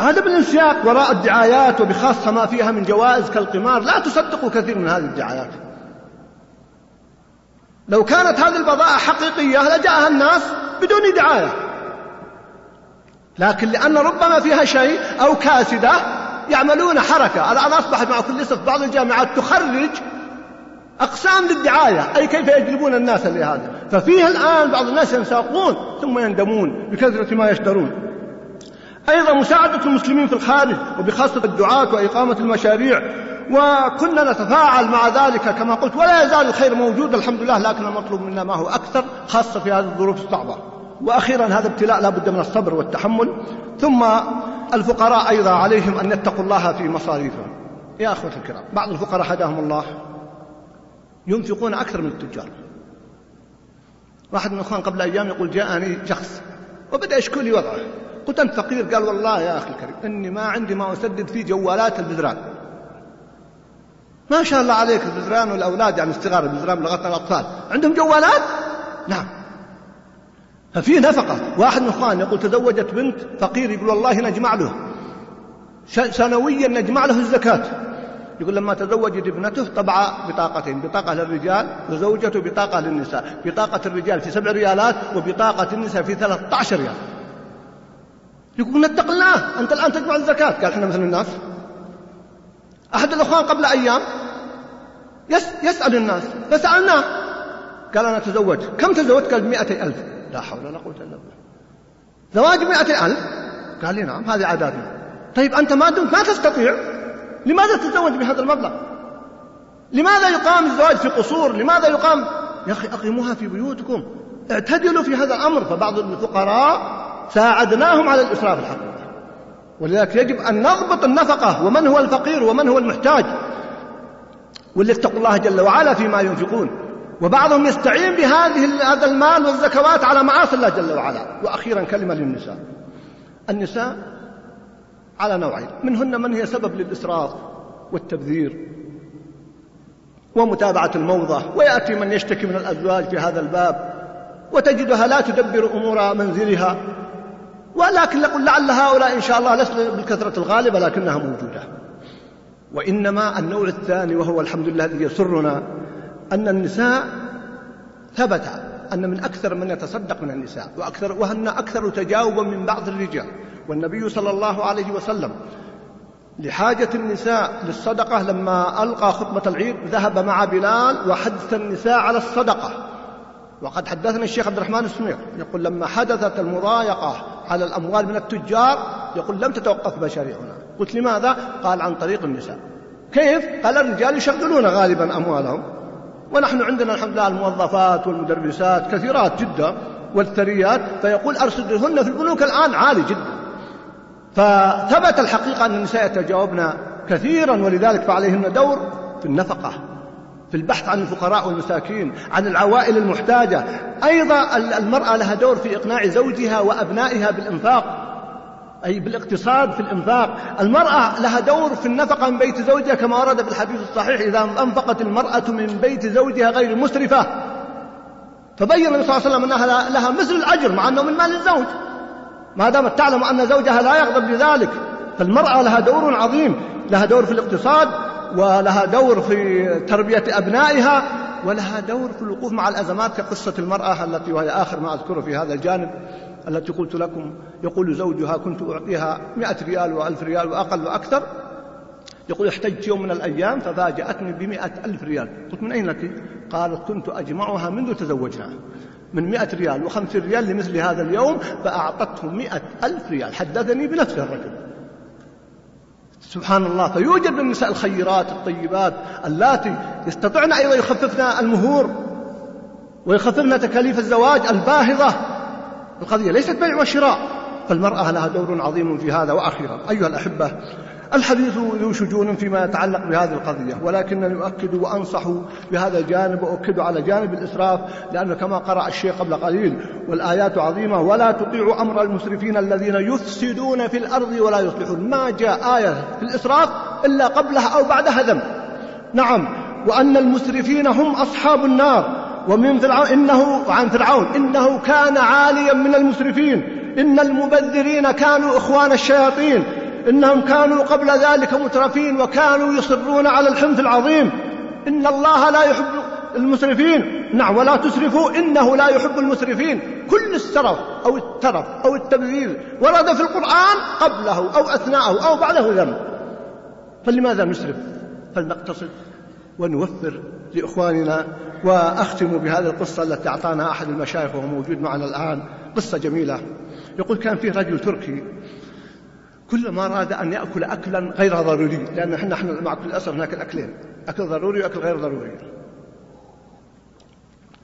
عدم الانسياق وراء الدعايات وبخاصة ما فيها من جوائز كالقمار لا تصدقوا كثير من هذه الدعايات. لو كانت هذه البضائع حقيقية لجاءها الناس بدون دعاية. لكن لأن ربما فيها شيء أو كاسدة يعملون حركة. الآن أصبحت مع كل أسف بعض الجامعات تخرج أقسام للدعاية. أي كيف يجلبون الناس لهذا؟ ففيها الآن بعض الناس ينساقون ثم يندمون بكثرة ما يشترون. أيضا مساعدة المسلمين في الخارج وبخاصة الدعاة وإقامة المشاريع. وكنا نتفاعل مع ذلك كما قلت ولا يزال الخير موجود الحمد لله لكن المطلوب منا ما هو أكثر خاصة في هذه الظروف الصعبة. وأخيرا هذا ابتلاء لا بد من الصبر والتحمل. ثم الفقراء أيضا عليهم أن يتقوا الله في مصاريفهم. يا أخوة الكرام بعض الفقراء هداهم الله. ينفقون أكثر من التجار. واحد من الأخوان قبل أيام يقول جاءني شخص وبدأ يشكو لي وضعه. قلت أنت فقير؟ قال والله يا أخي الكريم إني ما عندي ما أسدد في جوالات البذران ما شاء الله عليك البذران والأولاد يعني الصغار البذران بلغتنا الأطفال. عندهم جوالات؟ نعم. ففي نفقة. واحد من الأخوان يقول تزوجت بنت فقير يقول والله نجمع له. سنويا نجمع له الزكاة. يقول لما تزوجت ابنته طبع بطاقتين بطاقة للرجال وزوجته بطاقة للنساء. بطاقة الرجال في سبع ريالات وبطاقة النساء في 13 ريال. يقول نتق الله أنت الآن تجمع الزكاة. قال إحنا مثل الناس. أحد الأخوان قبل أيام؟ يس يسأل الناس. فسألناه قال أنا تزوجت كم تزوجت؟ قال بمئتي ألف. لا حول ولا قوة إلا بالله. زواج بمئتي ألف؟ قال لي نعم هذه عاداتنا طيب أنت ما دمت ما تستطيع. لماذا تتزوج بهذا المبلغ؟ لماذا يقام الزواج في قصور؟ لماذا يقام؟ يا أخي أقيموها في بيوتكم. اعتدلوا في هذا الأمر. فبعض الفقراء ساعدناهم على الإسراف الحقيقي. ولذلك يجب أن نضبط النفقة ومن هو الفقير ومن هو المحتاج. وليتقوا الله جل وعلا فيما ينفقون. وبعضهم يستعين بهذه هذا المال والزكوات على معاصي الله جل وعلا. وأخيرا كلمة للنساء. النساء على نوعين. منهن من هي سبب للإسراف والتبذير ومتابعة الموضة. ويأتي من يشتكي من الأزواج في هذا الباب. وتجدها لا تدبر أمور منزلها. ولكن نقول لعل هؤلاء إن شاء الله ليس بالكثرة الغالبة لكنها موجودة. وإنما النوع الثاني وهو الحمد لله الذي يسرنا أن النساء ثبت أن من أكثر من يتصدق من النساء وأكثر وهن أكثر تجاوبا من بعض الرجال. والنبي صلى الله عليه وسلم لحاجة النساء للصدقة لما ألقى خطبة العيد ذهب مع بلال وحث النساء على الصدقة. وقد حدثنا الشيخ عبد الرحمن السمير يقول لما حدثت المضايقة على الأموال من التجار يقول لم تتوقف مشاريعنا. قلت لماذا؟ قال عن طريق النساء. كيف؟ قال الرجال يشغلون غالبا أموالهم. ونحن عندنا الحمد لله الموظفات والمدرسات كثيرات جدا والثريات فيقول أرصدهن في البنوك الآن عالي جدا. فثبت الحقيقة أن النساء يتجاوبن كثيرا ولذلك فعليهن دور في النفقة. في البحث عن الفقراء والمساكين عن العوائل المحتاجة. أيضا المرأة لها دور في إقناع زوجها وأبنائها بالإنفاق أي بالاقتصاد في الإنفاق. المرأة لها دور في النفقة من بيت زوجها كما ورد في الحديث الصحيح إذا أنفقت المرأة من بيت زوجها غير مسرفة. فبين النبي صلى الله عليه وسلم أنها لها مثل الأجر مع أنه من مال الزوج. ما دامت تعلم أن زوجها لا يغضب لذلك. فالمرأة لها دور عظيم لها دور في الاقتصاد. ولها دور في تربية أبنائها ولها دور في الوقوف مع الأزمات كقصة المرأة التي وهي آخر ما أذكره في هذا الجانب التي قلت لكم يقول زوجها كنت أعطيها مئة ريال وألف ريال وأقل وأكثر يقول احتجت يوم من الأيام ففاجأتني بمئة ألف ريال قلت من أين لك؟ قالت كنت أجمعها منذ تزوجنا من مئة ريال وخمسين ريال لمثل هذا اليوم فأعطته مئة ألف ريال حدثني بنفس الرجل. سبحان الله فيوجد من النساء الخيرات الطيبات اللاتي يستطعن أيضا يخففن المهور ويخففن تكاليف الزواج الباهظة. القضية ليست بيع وشراء فالمرأة لها دور عظيم في هذا وأخيرا. أيها الأحبة الحديث ذو شجون فيما يتعلق بهذه القضية ولكنني أؤكد وأنصح بهذا الجانب وأؤكد على جانب الإسراف لأنه كما قرأ الشيخ قبل قليل والآيات عظيمة ولا تطيعوا أمر المسرفين الذين يفسدون في الأرض ولا يصلحون. ما جاء آية في الإسراف إلا قبلها أو بعدها ذنب نعم وأن المسرفين هم أصحاب النار. ومن فرعون إنه عن فرعون إنه كان عاليا من المسرفين. إن المبذرين كانوا إخوان الشياطين. إنهم كانوا قبل ذلك مترفين وكانوا يصرون على الحنث العظيم. إن الله لا يحب المسرفين. نعم ولا تسرفوا إنه لا يحب المسرفين. كل السرف أو الترف أو التبذير ورد في القرآن قبله أو أثناءه أو بعده ذنب فلماذا نسرف؟ فلنقتصد ونوفر لإخواننا. وأختم بهذه القصة التي أعطانا أحد المشايخ وهو موجود معنا الآن. قصة جميلة. يقول كان فيه رجل تركي كلما أراد أن يأكل أكلا غير ضروري لأن إحنا إحنا مع كل أسف ناكل أكلين أكل ضروري وأكل غير ضروري.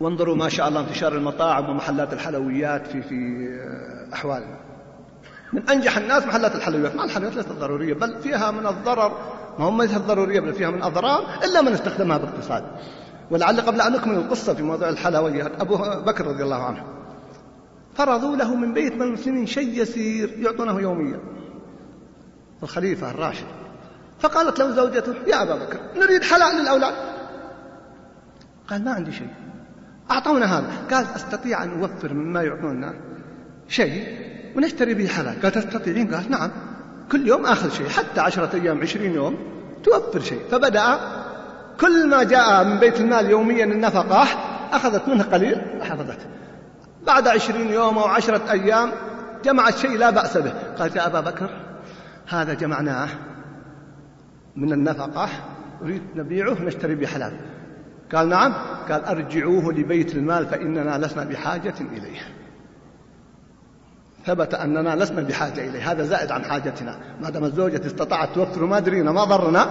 وانظروا ما شاء الله انتشار المطاعم ومحلات الحلويات في في أحوالنا. من أنجح الناس محلات الحلويات. ما الحلويات ليست ضرورية بل فيها من الضرر. ما هم ليست ضرورية بل فيها من الأضرار إلا من استخدمها باقتصاد ولعل قبل أن نكمل القصة في موضوع الحلويات أبو بكر رضي الله عنه. فرضوا له من بيت من المسلمين شيء يسير يعطونه يوميا. الخليفة الراشد. فقالت له زوجته يا أبا بكر نريد حلال للأولاد. قال ما عندي شيء أعطونا هذا. قال أستطيع أن أوفر مما يعطوننا شيء ونشتري به حلال. قال تستطيعين؟ قال نعم كل يوم آخذ شيء حتى عشرة أيام عشرين يوم توفر شيء. فبدأ كل ما جاء من بيت المال يوميا النفقة أخذت منه قليل وحفظته بعد عشرين يوم أو عشرة أيام جمعت شيء لا بأس به. قالت يا أبا بكر هذا جمعناه من النفقة نريد نبيعه نشتري به حلال. قال نعم قال أرجعوه لبيت المال فإننا لسنا بحاجة إليه. ثبت أننا لسنا بحاجة إليه. هذا زائد عن حاجتنا. ما دام الزوجة استطاعت توفر ما درينا ما ضرنا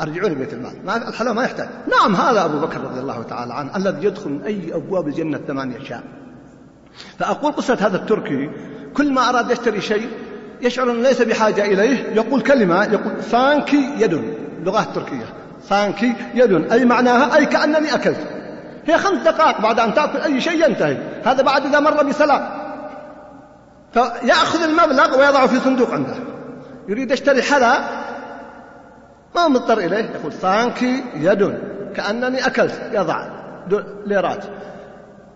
أرجعوا لبيت المال. ما الحلال ما يحتاج. نعم هذا أبو بكر رضي الله تعالى عنه الذي يدخل من أي أبواب الجنة الثمانية شاء فأقول قصة هذا التركي كل ما أراد يشتري شيء يشعر أنه ليس بحاجة إليه يقول كلمة يقول ثانكي يد اللغة التركية sanki yedim أي معناها؟ أي كأنني أكلت. هي خمس دقائق بعد أن تأكل أي شيء ينتهي. هذا بعد إذا مر بسلام. فيأخذ المبلغ ويضعه في صندوق عنده. يريد يشتري حلا ما مضطر إليه. يقول sanki yedim كأنني أكلت. يضع ليرات.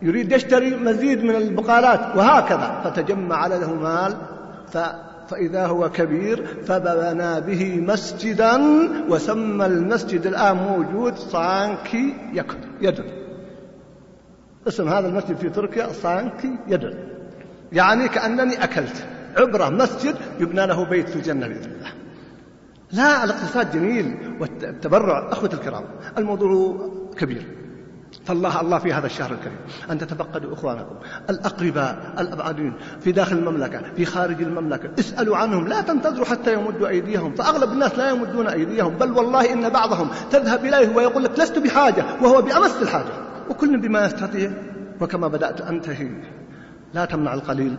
يريد يشتري مزيد من البقالات وهكذا. فتجمع له مال ف فإذا هو كبير فبنى به مسجدا وسمى المسجد الآن موجود صانكي يدن اسم هذا المسجد في تركيا صانكي يدن يعني كأنني أكلت عبرة مسجد يبنى له بيت في الجنة بإذن الله. لا الاقتصاد جميل والتبرع أخوة الكرام الموضوع كبير. فالله الله في هذا الشهر الكريم. أن تتفقدوا إخوانكم الأقرباء الأبعدين في داخل المملكة في خارج المملكة. اسألوا عنهم لا تنتظروا حتى يمدوا أيديهم. فأغلب الناس لا يمدون أيديهم. بل والله إن بعضهم تذهب إليه ويقول لك لست بحاجة وهو بأمس الحاجة. وكل بما يستطيع. وكما بدأت أنتهي. لا تمنع القليل.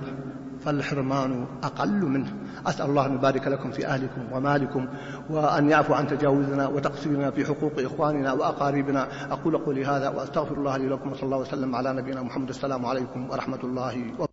فالحرمان أقل منه. أسأل الله أن يبارك لكم في أهلكم ومالكم وأن يعفو عن تجاوزنا وتقصيرنا في حقوق إخواننا وأقاربنا. أقول قولي هذا وأستغفر الله لي لكم وصلى الله وسلم على نبينا محمد. السلام عليكم ورحمة الله وبركاته.